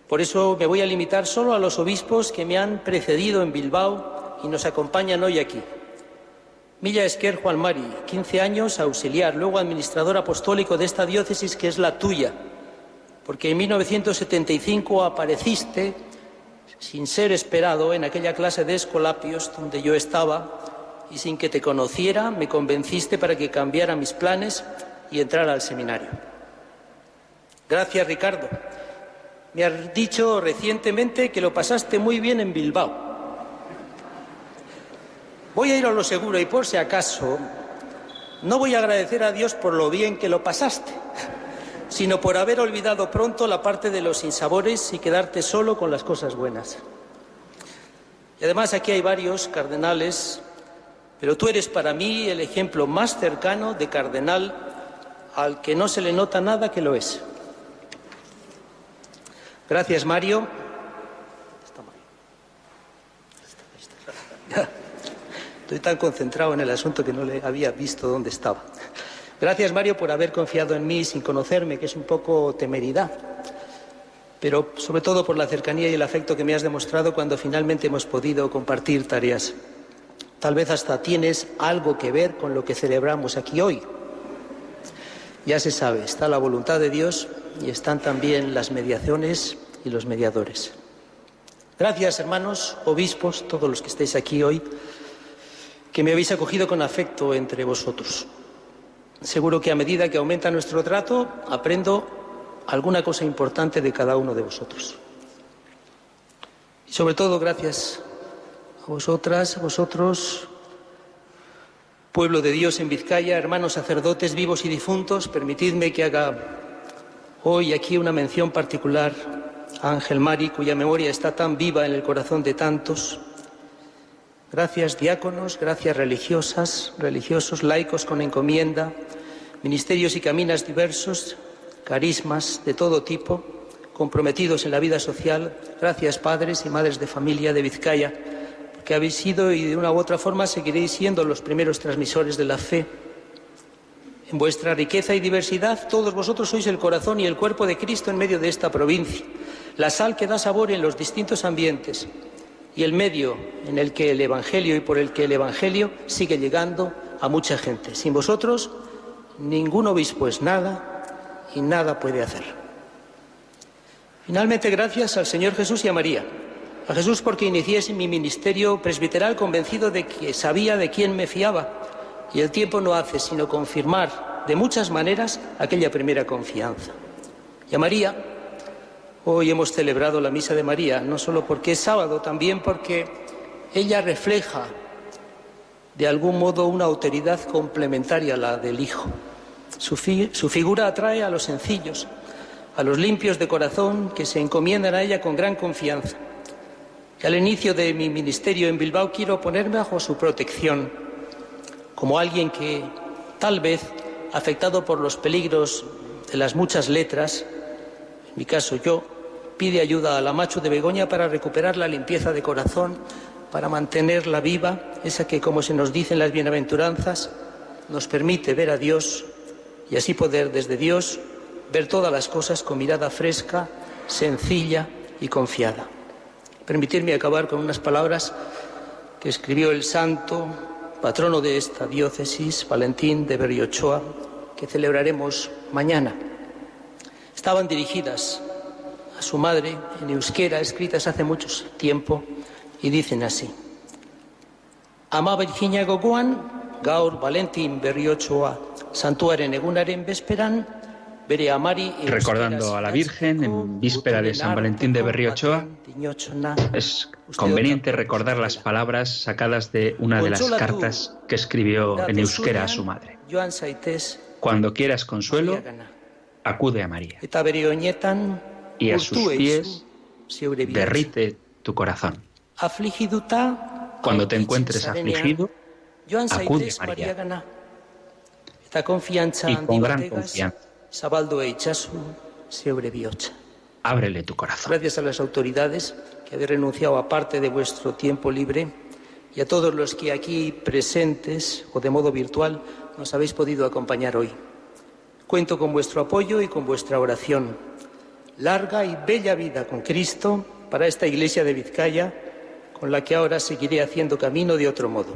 Por eso me voy a limitar solo a los obispos que me han precedido en Bilbao y nos acompañan hoy aquí. Milla Esquer Juan Mari, 15 años, auxiliar, luego administrador apostólico de esta diócesis que es la tuya, porque en 1975 apareciste, sin ser esperado, en aquella clase de escolapios donde yo estaba y sin que te conociera me convenciste para que cambiara mis planes y entrara al seminario. Gracias, Ricardo. Me has dicho recientemente que lo pasaste muy bien en Bilbao. Voy a ir a lo seguro y por si acaso no voy a agradecer a Dios por lo bien que lo pasaste, sino por haber olvidado pronto la parte de los insabores y quedarte solo con las cosas buenas. Y además aquí hay varios cardenales, pero tú eres para mí el ejemplo más cercano de cardenal al que no se le nota nada que lo es. Gracias, Mario. Estoy tan concentrado en el asunto que no le había visto dónde estaba. Gracias, Mario, por haber confiado en mí sin conocerme, que es un poco temeridad, pero sobre todo por la cercanía y el afecto que me has demostrado cuando finalmente hemos podido compartir tareas. Tal vez hasta tienes algo que ver con lo que celebramos aquí hoy. Ya se sabe, está la voluntad de Dios y están también las mediaciones y los mediadores. Gracias, hermanos, obispos, todos los que estáis aquí hoy, que me habéis acogido con afecto entre vosotros. Seguro que a medida que aumenta nuestro trato, aprendo alguna cosa importante de cada uno de vosotros. Y sobre todo, gracias a vosotras, a vosotros, pueblo de Dios en Vizcaya, hermanos sacerdotes vivos y difuntos, permitidme que haga hoy aquí una mención particular a Ángel Mari, cuya memoria está tan viva en el corazón de tantos. Gracias diáconos, gracias religiosas, religiosos, laicos con encomienda, ministerios y caminas diversos, carismas de todo tipo, comprometidos en la vida social. Gracias padres y madres de familia de Vizcaya que habéis sido y de una u otra forma seguiréis siendo los primeros transmisores de la fe. En vuestra riqueza y diversidad, todos vosotros sois el corazón y el cuerpo de Cristo en medio de esta provincia, la sal que da sabor en los distintos ambientes y el medio en el que el Evangelio y por el que el Evangelio sigue llegando a mucha gente. Sin vosotros, ningún obispo es nada y nada puede hacer. Finalmente, gracias al Señor Jesús y a María a Jesús porque inicié mi ministerio presbiteral convencido de que sabía de quién me fiaba y el tiempo no hace sino confirmar de muchas maneras aquella primera confianza. Y a María, hoy hemos celebrado la misa de María, no solo porque es sábado, también porque ella refleja de algún modo una autoridad complementaria a la del Hijo. Su, figura atrae a los sencillos, a los limpios de corazón que se encomiendan a ella con gran confianza al inicio de mi ministerio en Bilbao quiero ponerme bajo su protección, como alguien que, tal vez, afectado por los peligros de las muchas letras, en mi caso yo, pide ayuda a la macho de Begoña para recuperar la limpieza de corazón, para mantenerla viva, esa que, como se nos dice en las bienaventuranzas, nos permite ver a Dios y así poder desde Dios ver todas las cosas con mirada fresca, sencilla y confiada. Permitirme acabar con unas palabras que escribió el santo patrono de esta diócesis, Valentín de Berriochoa, que celebraremos mañana. Estaban dirigidas a su madre en euskera, escritas hace mucho tiempo, y dicen así. Ama Virginia gogoan, gaur Valentín Berriochoa santuaren egunaren vesperan, Recordando a la Virgen en víspera de San Valentín de Berriochoa, es conveniente recordar las palabras sacadas de una de las cartas que escribió en euskera a su madre. Cuando quieras consuelo, acude a María. Y a sus pies derrite tu corazón. Cuando te encuentres afligido, acude a María. Y con gran confianza Ábrele tu corazón. Gracias a las autoridades que habéis renunciado a parte de vuestro tiempo libre y a todos los que aquí presentes o de modo virtual nos habéis podido acompañar hoy. Cuento con vuestro apoyo y con vuestra oración. Larga y bella vida con Cristo para esta iglesia de Vizcaya, con la que ahora seguiré haciendo camino de otro modo.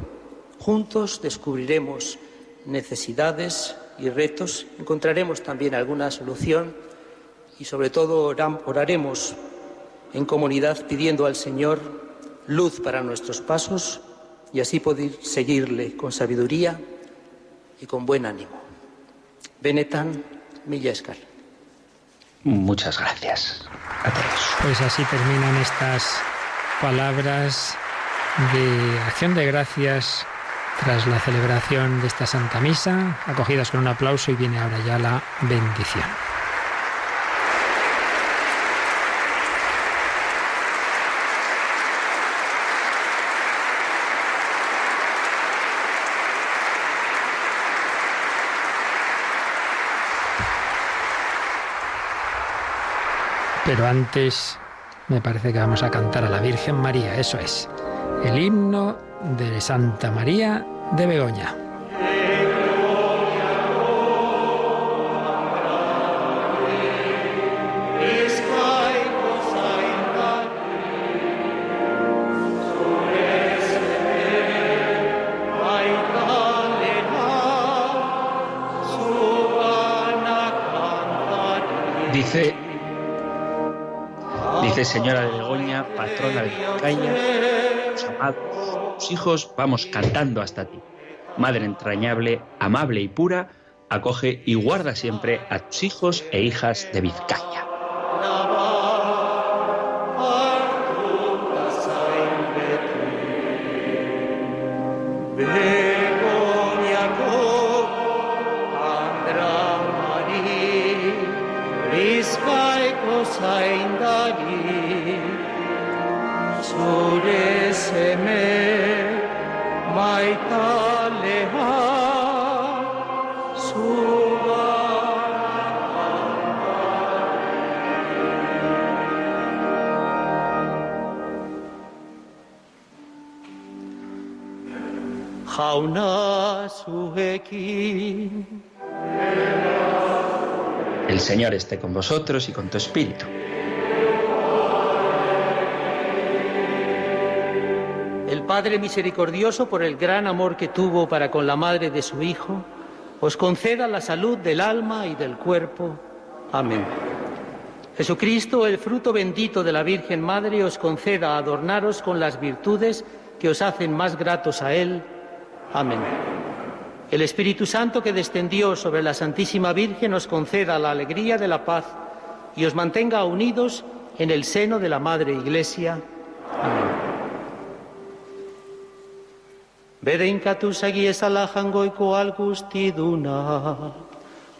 Juntos descubriremos necesidades y retos, encontraremos también alguna solución y sobre todo oraremos en comunidad pidiendo al Señor luz para nuestros pasos y así poder seguirle con sabiduría y con buen ánimo. Benetan Millescar. Muchas gracias a todos. Pues así terminan estas palabras de acción de gracias tras la celebración de esta Santa Misa, acogidas con un aplauso y viene ahora ya la bendición. Pero antes me parece que vamos a cantar a la Virgen María, eso es, el himno de Santa María de Begoña. Dice Señora de Begoña, patrona de Vizcaya, tus amados, tus hijos, vamos cantando hasta ti. Madre entrañable, amable y pura, acoge y guarda siempre a tus hijos e hijas de Vizcaya. El Señor esté con vosotros y con tu espíritu. El Padre misericordioso, por el gran amor que tuvo para con la madre de su Hijo, os conceda la salud del alma y del cuerpo. Amén. Jesucristo, el fruto bendito de la Virgen Madre, os conceda adornaros con las virtudes que os hacen más gratos a Él. Amén. El Espíritu Santo que descendió sobre la Santísima Virgen os conceda la alegría de la paz y os mantenga unidos en el seno de la Madre Iglesia. Amén. Bedeinkatu sagiez alajangoiko algustiduna,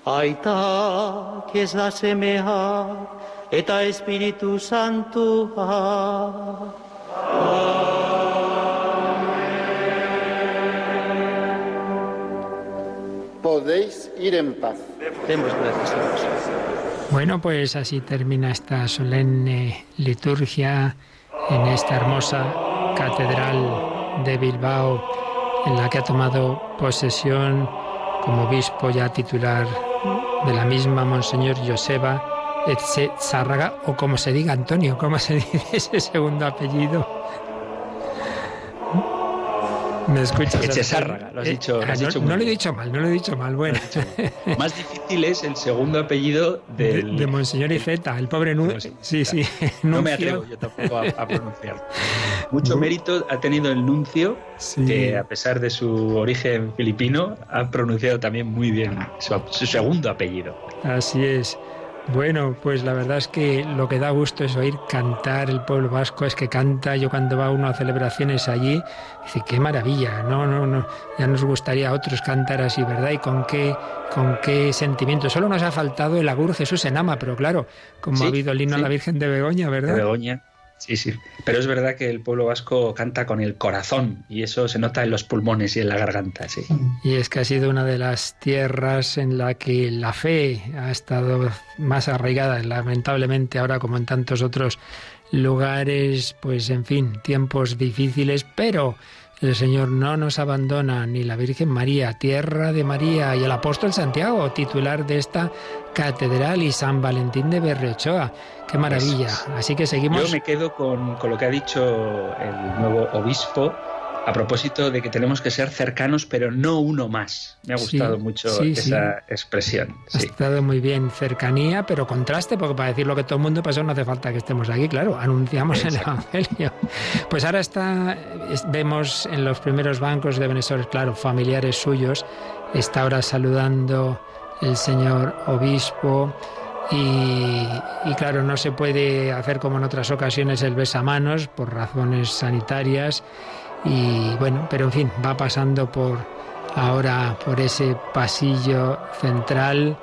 aita ez da semea, eta Espíritu Santua. podéis ir en paz. Demos gracias a Dios. Bueno, pues así termina esta solemne liturgia en esta hermosa catedral de Bilbao, en la que ha tomado posesión como obispo ya titular de la misma Monseñor Joseba Zárraga, o como se diga Antonio, ¿cómo se [laughs] dice ese segundo apellido? ¿Me escuchas? Echesárraga, lo has dicho, lo has no, dicho no lo he dicho mal, no lo he dicho mal, bueno. [laughs] Más difícil es el segundo apellido del... De, de Monseñor Iceta, el pobre nu Sí, sí. [laughs] No me atrevo yo tampoco a, a pronunciarlo. [laughs] Mucho mérito ha tenido el nuncio, Sí. que a pesar de su origen filipino, ha pronunciado también muy bien su, su segundo apellido. Así es. Bueno, pues la verdad es que lo que da gusto es oír cantar el pueblo vasco, es que canta, yo cuando va uno a celebraciones allí, dice, qué maravilla, no, no, no, ya nos gustaría a otros cantar así, ¿verdad? Y con qué, con qué sentimiento. Solo nos ha faltado el agur Jesús en ama, pero claro, como Sí, ha habido el himno sí. a la Virgen de Begoña, De ¿verdad? Begoña. Sí, sí. Pero es verdad que el pueblo vasco canta con el corazón y eso se nota en los pulmones y en la garganta, sí. Y es que ha sido una de las tierras en la que la fe ha estado más arraigada, lamentablemente ahora como en tantos otros lugares, pues en fin, tiempos difíciles, pero el Señor no nos abandona, ni la Virgen María, tierra de María, y el apóstol Santiago, titular de esta catedral, y San Valentín de Berriochoa. Qué maravilla. Así que seguimos. Yo me quedo con, con lo que ha dicho el nuevo obispo a propósito de que tenemos que ser cercanos, pero no uno más. Me ha gustado mucho esa expresión. Ha estado muy bien, cercanía, pero contraste, porque para decir lo que todo el mundo pasó no hace falta que estemos aquí, claro, anunciamos el Evangelio. Pues ahora está, vemos en los primeros bancos de Venezuela, claro, familiares suyos, está ahora saludando el señor obispo. Y, y, claro, no se puede hacer como en otras ocasiones el besamanos por razones sanitarias y bueno, pero en fin, va pasando por ahora por ese pasillo central,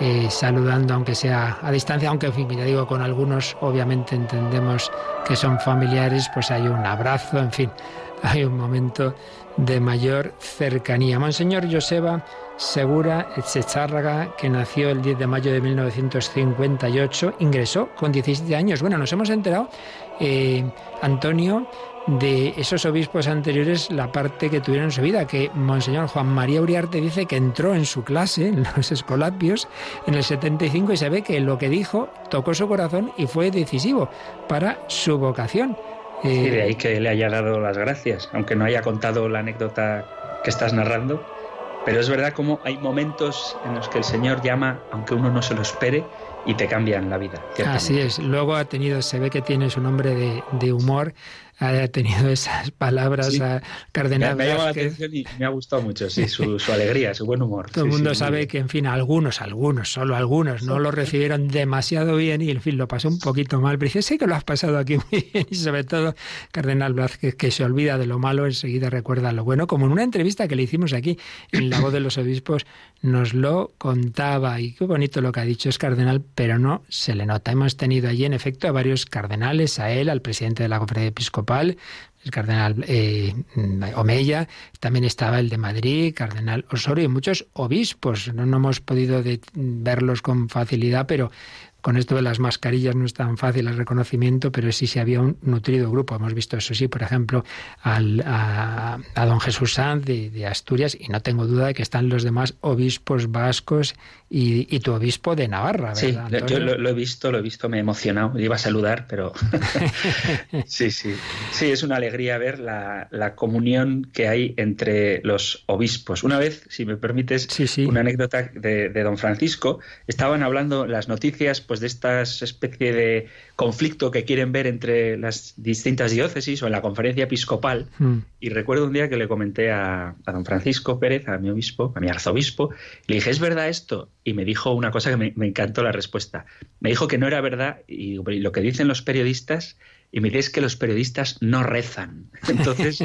eh, saludando aunque sea a distancia, aunque en fin, ya digo, con algunos obviamente entendemos que son familiares, pues hay un abrazo, en fin, [laughs] hay un momento de mayor cercanía. Monseñor Joseba Segura Echechárraga, que nació el 10 de mayo de 1958, ingresó con 17 años. Bueno, nos hemos enterado, eh, Antonio, de esos obispos anteriores la parte que tuvieron en su vida, que Monseñor Juan María Uriarte dice que entró en su clase, en los escolapios, en el 75 y se ve que lo que dijo tocó su corazón y fue decisivo para su vocación. Sí, de ahí que le haya dado las gracias, aunque no haya contado la anécdota que estás narrando. Pero es verdad como hay momentos en los que el Señor llama, aunque uno no se lo espere, y te cambian la vida. Así es. Luego ha tenido, se ve que tiene su nombre de, de humor haya tenido [laughs] esas palabras a Cardenal me, me la atención y me ha gustado mucho, sí, su, alegría, su buen humor. [laughs] Todo el mundo sabe que, en fin, algunos, algunos, solo algunos, no lo recibieron demasiado bien y, en fin, lo pasó un poquito mal. Pero dice, sí que lo has pasado aquí muy [laughs] bien y sobre todo Cardenal Blázquez, que se olvida de lo malo, enseguida recuerda lo bueno, como en una entrevista que le hicimos aquí en La Voz de los Obispos, nos lo contaba y qué bonito lo que ha dicho es cardenal, pero no se le nota. Hemos tenido allí, en efecto, a varios cardenales, a él, al presidente de la conferencia episcopal, el cardenal eh, Omeya, también estaba el de Madrid, cardenal Osorio y muchos obispos. No, hemos podido verlos con facilidad, pero con esto de las mascarillas no es tan fácil el reconocimiento, pero sí se había un nutrido grupo. Hemos visto eso sí, por ejemplo, a, don Jesús Sanz de, Asturias, y no tengo duda de que están los demás obispos vascos y, tu obispo de Navarra. ¿verdad, sí, yo lo, he visto, lo he visto, me he emocionado. Iba a saludar, pero [laughs] sí, sí. Sí, es una alegría ver la, comunión que hay entre los obispos. Una vez, si me permites, una anécdota de, de don Francisco, estaban hablando las noticias pues de esta especie de conflicto que quieren ver entre las distintas diócesis o en la conferencia episcopal. Hmm. Y recuerdo un día que le comenté a, don Francisco Pérez, a mi obispo, a mi arzobispo, le dije, ¿es verdad esto? Y me dijo una cosa que me, me encantó la respuesta. Me dijo que no era verdad y lo que dicen los periodistas y me dices que los periodistas no rezan. [laughs] Entonces,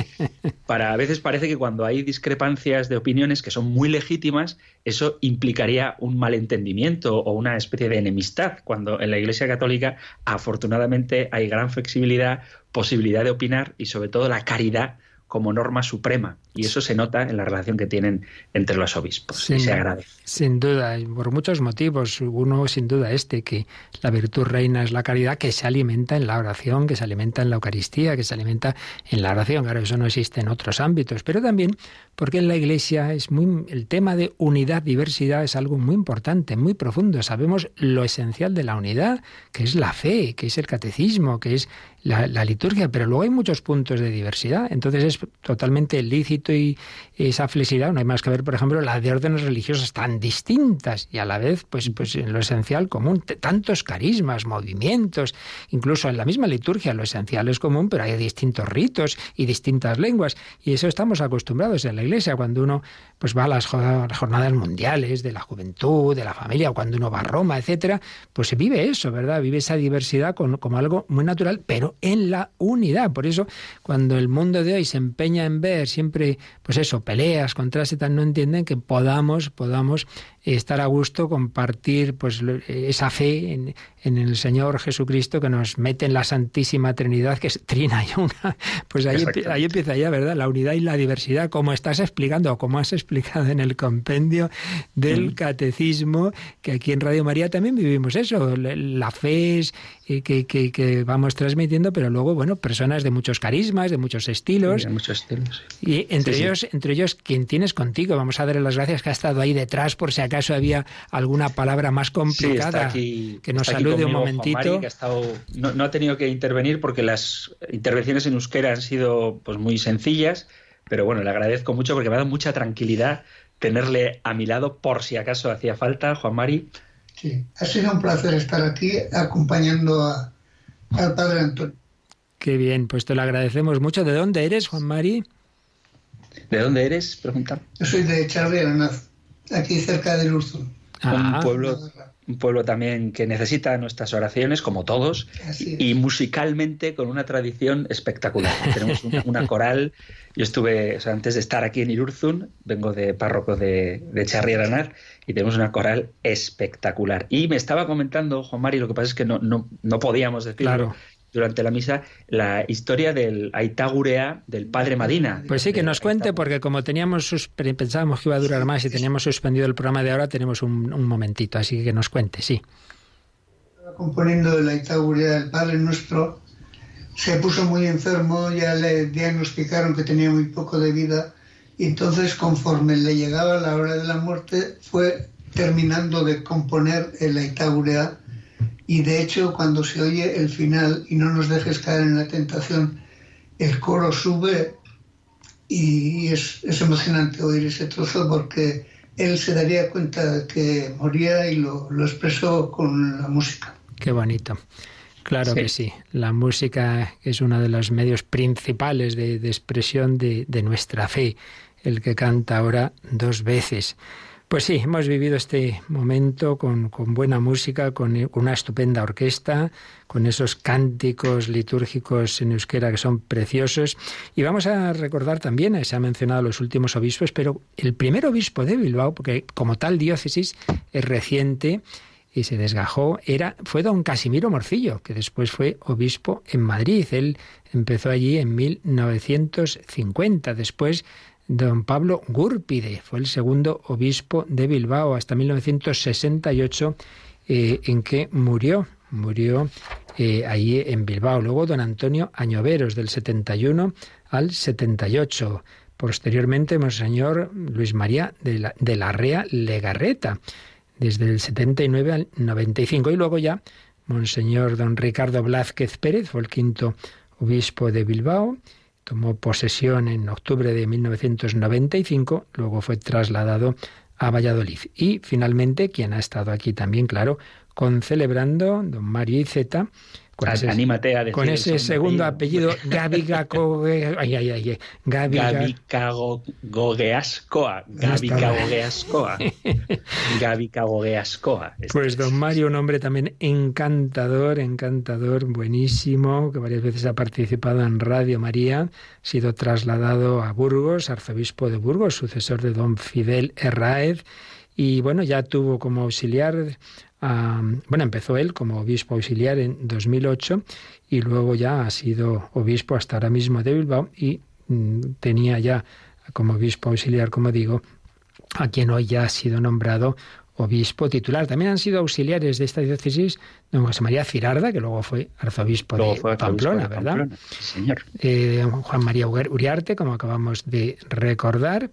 para a veces parece que cuando hay discrepancias de opiniones que son muy legítimas, eso implicaría un malentendimiento o una especie de enemistad, cuando en la Iglesia Católica afortunadamente hay gran flexibilidad, posibilidad de opinar y sobre todo la caridad como norma suprema. Y eso se nota en la relación que tienen entre los obispos. y se agradece. Sin duda, por muchos motivos. Uno, sin duda, este, que la virtud reina es la caridad que se alimenta en la oración, que se alimenta en la Eucaristía, que se alimenta en la oración. Claro, eso no existe en otros ámbitos. Pero también porque en la Iglesia es muy el tema de unidad, diversidad es algo muy importante, muy profundo. Sabemos lo esencial de la unidad, que es la fe, que es el catecismo, que es la, liturgia, pero luego hay muchos puntos de diversidad. Entonces es totalmente lícito y esa flexibilidad. No hay más que ver, por ejemplo, las de órdenes religiosas tan distintas y a la vez, pues, pues en lo esencial común, tantos carismas, movimientos, incluso en la misma liturgia lo esencial es común, pero hay distintos ritos y distintas lenguas. Y eso estamos acostumbrados en la iglesia cuando uno pues va a las jornadas mundiales de la juventud, de la familia, o cuando uno va a Roma, etcétera, pues se vive eso, ¿verdad? Vive esa diversidad como algo muy natural, pero en la unidad. Por eso, cuando el mundo de hoy se empeña en ver siempre, pues eso, peleas, contrastes, no entienden que podamos, podamos estar a gusto, compartir pues esa fe en, el Señor Jesucristo que nos mete en la Santísima Trinidad, que es trina y una. [laughs] Pues ahí, ahí empieza ya, ¿verdad? La unidad y la diversidad, como estás explicando, o como has explicado en el compendio del mm. catecismo, que aquí en Radio María también vivimos eso. La fe es, eh, que, que, que vamos transmitiendo pero luego, bueno, personas de muchos carismas, de muchos estilos. de muchos estilos. Y entre ellos, entre ellos, quien tienes contigo. Vamos a darle las gracias que ha estado ahí detrás por si acaso había alguna palabra más complicada. que nos salude un momentito. no, ha tenido que intervenir porque las intervenciones en euskera han sido pues muy sencillas, pero bueno, le agradezco mucho porque me ha dado mucha tranquilidad tenerle a mi lado por si acaso hacía falta, Juan Mari. Sí, ha sido un placer estar aquí acompañando al padre Antonio. Qué bien, pues te lo agradecemos mucho. ¿De dónde eres, Juan Mari? ¿De dónde eres? Pregunta. Yo soy de Charri aquí cerca de Urzul. un ah. pueblo un pueblo también que necesita nuestras oraciones, como todos, y musicalmente con una tradición espectacular. [laughs] Tenemos una, coral. Yo estuve, antes de estar aquí en Irurzun, vengo de párroco de, de Charriaranar, y tenemos una coral espectacular. Y me estaba comentando, Juan Mari, lo que pasa es que no, no, no podíamos decirlo, durante la misa la historia del Aitagurea del padre Madina. Pues sí, que nos cuente, porque como teníamos pensábamos que iba a durar más y teníamos suspendido el programa de ahora, tenemos un, momentito, así que nos cuente, sí. Componiendo el Aitagurea del Padre Nuestro, se puso muy enfermo, ya le diagnosticaron que tenía muy poco de vida, y entonces conforme le llegaba la hora de la muerte, fue terminando de componer el Aitagurea y de hecho, cuando se oye el final y no nos dejes caer en la tentación, el coro sube y es, emocionante oír ese trozo porque él se daría cuenta de que moría y lo, expresó con la música. Qué bonito. Claro que sí. La música es uno de los medios principales de, expresión de, de nuestra fe. El que canta ahora dos veces. Pues sí, hemos vivido este momento con, buena música, con, una estupenda orquesta, con esos cánticos litúrgicos en euskera que son preciosos. Y vamos a recordar también, se ha mencionado los últimos obispos, pero el primer obispo de Bilbao, porque como tal diócesis es reciente, y se desgajó, era, fue don Casimiro Morcillo, que después fue obispo en Madrid. Él empezó allí en 1950. Después Don Pablo Gúrpide fue el segundo obispo de Bilbao hasta 1968 eh, en que murió, murió eh, allí en Bilbao. Luego don Antonio Añoveros del 71 al 78. Posteriormente, Monseñor Luis María de la, de la Rea Legarreta, desde el 79 al 95. Y luego ya, Monseñor don Ricardo Blázquez Pérez fue el quinto obispo de Bilbao tomó posesión en octubre de 1995, luego fue trasladado a Valladolid. Y finalmente, quien ha estado aquí también, claro, con celebrando, don Mario Iceta, con ese, Anímate a decir con ese segundo apellido, Gabi ay, ay, ay, Gabi Gogeascoa, Gabi Gogeascoa, [laughs] Gabi Gogeascoa. Pues don Mario, un hombre también encantador, encantador, buenísimo, que varias veces ha participado en Radio María, ha sido trasladado a Burgos, arzobispo de Burgos, sucesor de don Fidel Herráez, y bueno, ya tuvo como auxiliar bueno, empezó él como obispo auxiliar en 2008 y luego ya ha sido obispo hasta ahora mismo de Bilbao y mm, tenía ya como obispo auxiliar, como digo, a quien hoy ya ha sido nombrado obispo titular. También han sido auxiliares de esta diócesis don José María Cirarda, que luego fue arzobispo, de, Pamplona, ¿verdad? señor. Eh, Juan María Uriarte, como acabamos de recordar,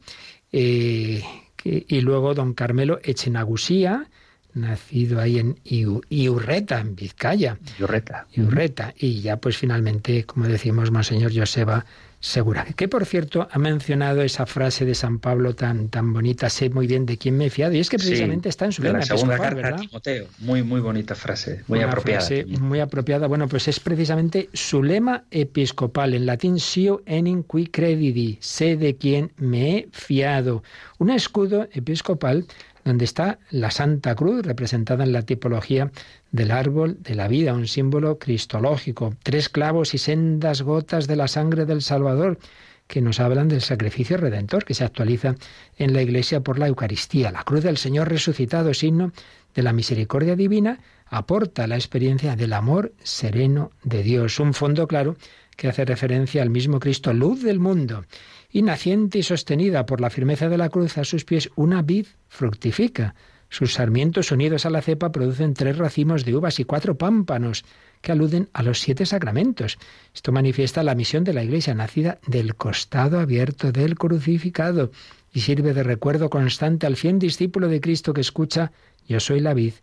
eh, y luego don Carmelo Echenagusía, nacido ahí en Iurreta, en Vizcaya. Iurreta. Iurreta. Y ya pues finalmente, como decimos, Monseñor Joseba Segura. Que por cierto ha mencionado esa frase de San Pablo tan, tan bonita, sé muy bien de quién me he fiado. Y es que precisamente está en su lema segunda carta Timoteo. Muy, muy bonita frase, muy apropiada. muy apropiada. Bueno, pues es precisamente su lema episcopal, en latín sio enim qui credidi, sé de quién me he fiado. Un escudo episcopal donde está la Santa Cruz, representada en la tipología del árbol de la vida, un símbolo cristológico, tres clavos y sendas gotas de la sangre del Salvador, que nos hablan del sacrificio redentor que se actualiza en la Iglesia por la Eucaristía. La cruz del Señor resucitado, signo de la misericordia divina, aporta la experiencia del amor sereno de Dios, un fondo claro que hace referencia al mismo Cristo, luz del mundo y naciente y sostenida por la firmeza de la cruz a sus pies, una vid fructifica. Sus sarmientos unidos a la cepa producen tres racimos de uvas y cuatro pámpanos que aluden a los siete sacramentos. Esto manifiesta la misión de la Iglesia, nacida del costado abierto del crucificado, y sirve de recuerdo constante al fiel discípulo de Cristo que escucha, yo soy la vid,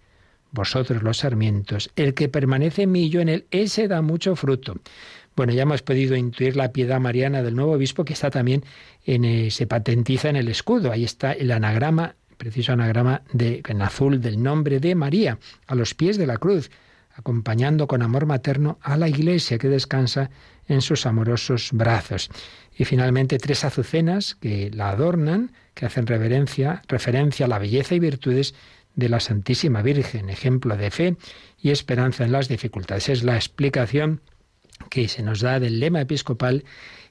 vosotros los sarmientos, el que permanece en en él, ese da mucho fruto. Bueno, ya hemos podido intuir la piedad mariana del nuevo obispo que está también en, eh, se patentiza en el escudo. Ahí está el anagrama, preciso anagrama de, en azul del nombre de María, a los pies de la cruz acompañando con amor materno a la Iglesia que descansa en sus amorosos brazos. Y finalmente tres azucenas que la adornan, que hacen referencia a la belleza y virtudes de la Santísima Virgen, ejemplo de fe y esperanza en las dificultades. Es la explicación que se nos da del lema episcopal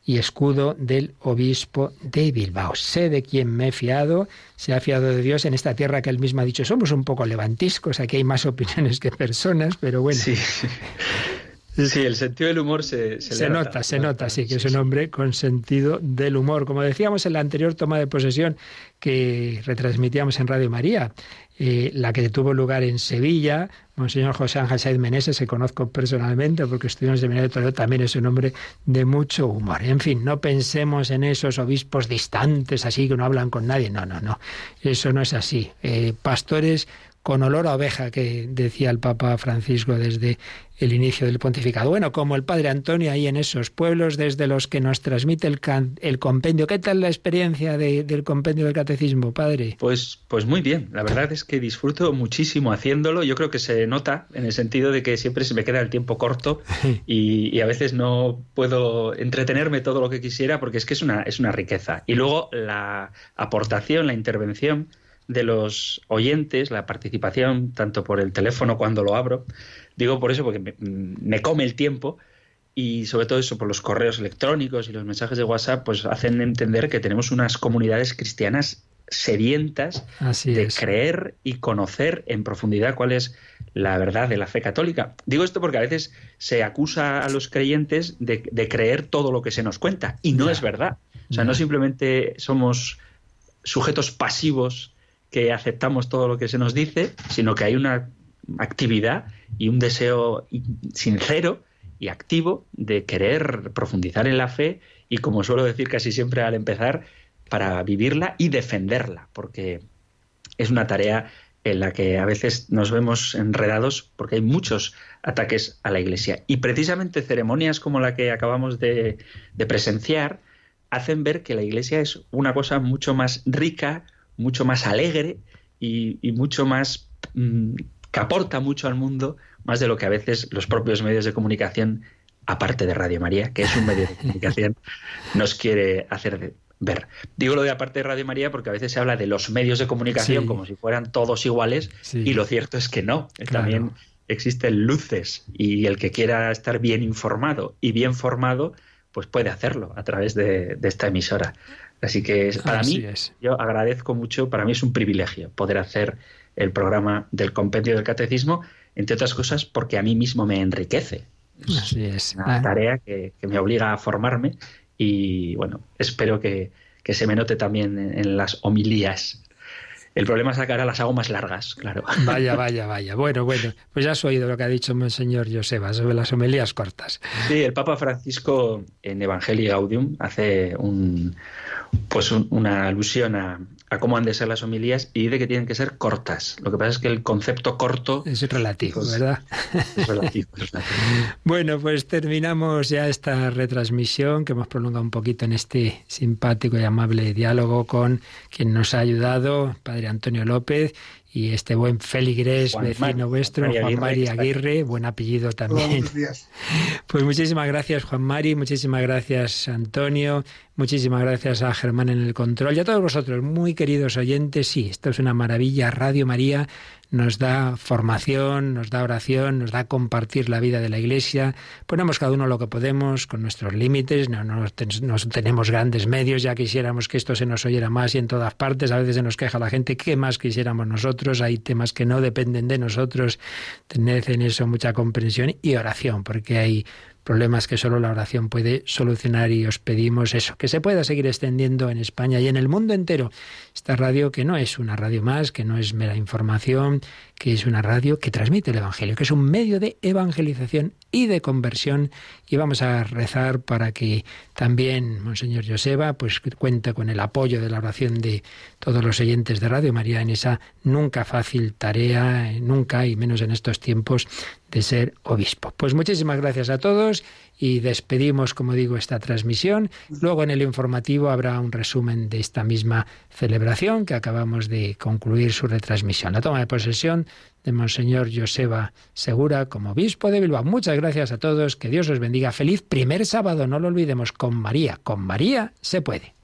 y escudo del obispo de Bilbao. Sé de quién me he fiado, se ha fiado de Dios en esta tierra que él mismo ha dicho. Somos un poco levantiscos, aquí hay más opiniones que personas, pero bueno. Sí. Sí, el sentido del humor se, se, nota, se nota, sí, que es un hombre con sentido del humor. Como decíamos en la anterior toma de posesión que retransmitíamos en Radio María, eh, la que tuvo lugar en Sevilla, Monseñor José Ángel Said Meneses, se conozco personalmente porque estudió en el de Toledo, también es un hombre de mucho humor. En fin, no pensemos en esos obispos distantes, así que no hablan con nadie. No, no, no. Eso no es así. Eh, pastores con olor a oveja, que decía el Papa Francisco desde el inicio del pontificado. Bueno, como el Padre Antonio ahí en esos pueblos desde los que nos transmite el, el compendio. ¿Qué tal la experiencia del compendio del catecismo, Padre? Pues, pues muy bien. La verdad es que disfruto muchísimo haciéndolo. Yo creo que se nota en el sentido de que siempre se me queda el tiempo corto [laughs] y, a veces no puedo entretenerme todo lo que quisiera porque es que es una, es una riqueza. Y luego la aportación, la intervención de los oyentes, la participación, tanto por el teléfono cuando lo abro, digo por eso, porque me, come el tiempo, y sobre todo eso por los correos electrónicos y los mensajes de WhatsApp, pues hacen entender que tenemos unas comunidades cristianas sedientas de creer y conocer en profundidad cuál es la verdad de la fe católica. Digo esto porque a veces se acusa a los creyentes de, creer todo lo que se nos cuenta y no es verdad. O sea, no simplemente somos sujetos pasivos que aceptamos todo lo que se nos dice, sino que hay una actividad y un deseo sincero y activo de querer profundizar en la fe y, como suelo decir casi siempre al empezar, para vivirla y defenderla, porque es una tarea en la que a veces nos vemos enredados porque hay muchos ataques a la Iglesia. Y precisamente ceremonias como la que acabamos de, presenciar hacen ver que la Iglesia es una cosa mucho más rica, mucho más alegre y, mucho más mm, que aporta mucho al mundo, más de lo que a veces los propios medios de comunicación, aparte de Radio María, que es un medio de comunicación, [laughs] nos quiere hacer ver. Digo lo de aparte de Radio María porque a veces se habla de los medios de comunicación como si fueran todos iguales y lo cierto es que no. También existen luces y el que quiera estar bien informado y bien formado, pues puede hacerlo a través de esta emisora. Así que para mí, yo agradezco mucho, para mí es un privilegio poder hacer el programa del compendio del catecismo, entre otras cosas porque a mí mismo me enriquece. Es una ah. tarea que, me obliga a formarme y bueno, espero que, se me note también en, las homilías. El problema es que ahora las hago más largas, claro. Vaya, [laughs] vaya, vaya. Bueno, bueno, pues ya has oído lo que ha dicho Monseñor Joseba sobre las homilías cortas. Sí, el Papa Francisco en Evangelii Gaudium hace un, pues una alusión a, cómo han de ser las homilías y dice que tienen que ser cortas. Lo que pasa es que el concepto corto es relativo, pues, ¿verdad? Es relativo, [laughs] bueno, pues terminamos ya esta retransmisión que hemos prolongado un poquito en este simpático y amable diálogo con quien nos ha ayudado, Padre Antonio López, y este buen feligrés vecino vuestro, Juan Mari Aguirre, buen apellido también. [laughs] Pues muchísimas gracias Juan Mari, muchísimas gracias Antonio, muchísimas gracias a Germán en el control y a todos vosotros, muy queridos oyentes. Sí, esto es una maravilla, Radio María nos da formación, nos da oración, nos da compartir la vida de la Iglesia. Ponemos cada uno lo que podemos con nuestros límites, no, no, tenemos grandes medios, ya quisiéramos que esto se nos oyera más y en todas partes. A veces se nos queja la gente, ¿qué más quisiéramos nosotros? Hay temas que no dependen de nosotros. Tened en eso mucha comprensión y oración, porque hay problemas que solo la oración puede solucionar y os pedimos eso, que se pueda seguir extendiendo en España y en el mundo entero esta radio que no es una radio más, que no es mera información, que es una radio que transmite el Evangelio, que es un medio de evangelización y de conversión. Y vamos a rezar para que también Monseñor Joseba pues cuente con el apoyo de la oración de todos los oyentes de Radio María en esa nunca fácil tarea, nunca y menos en estos tiempos de ser obispo. Pues muchísimas gracias a todos y despedimos, como digo, esta transmisión. Luego en el informativo habrá un resumen de esta misma celebración que acabamos de concluir su retransmisión. La toma de posesión de Monseñor Joseba Segura como obispo de Bilbao. Muchas gracias a todos, que Dios os bendiga. Feliz primer sábado, no lo olvidemos, con María. Con María se puede.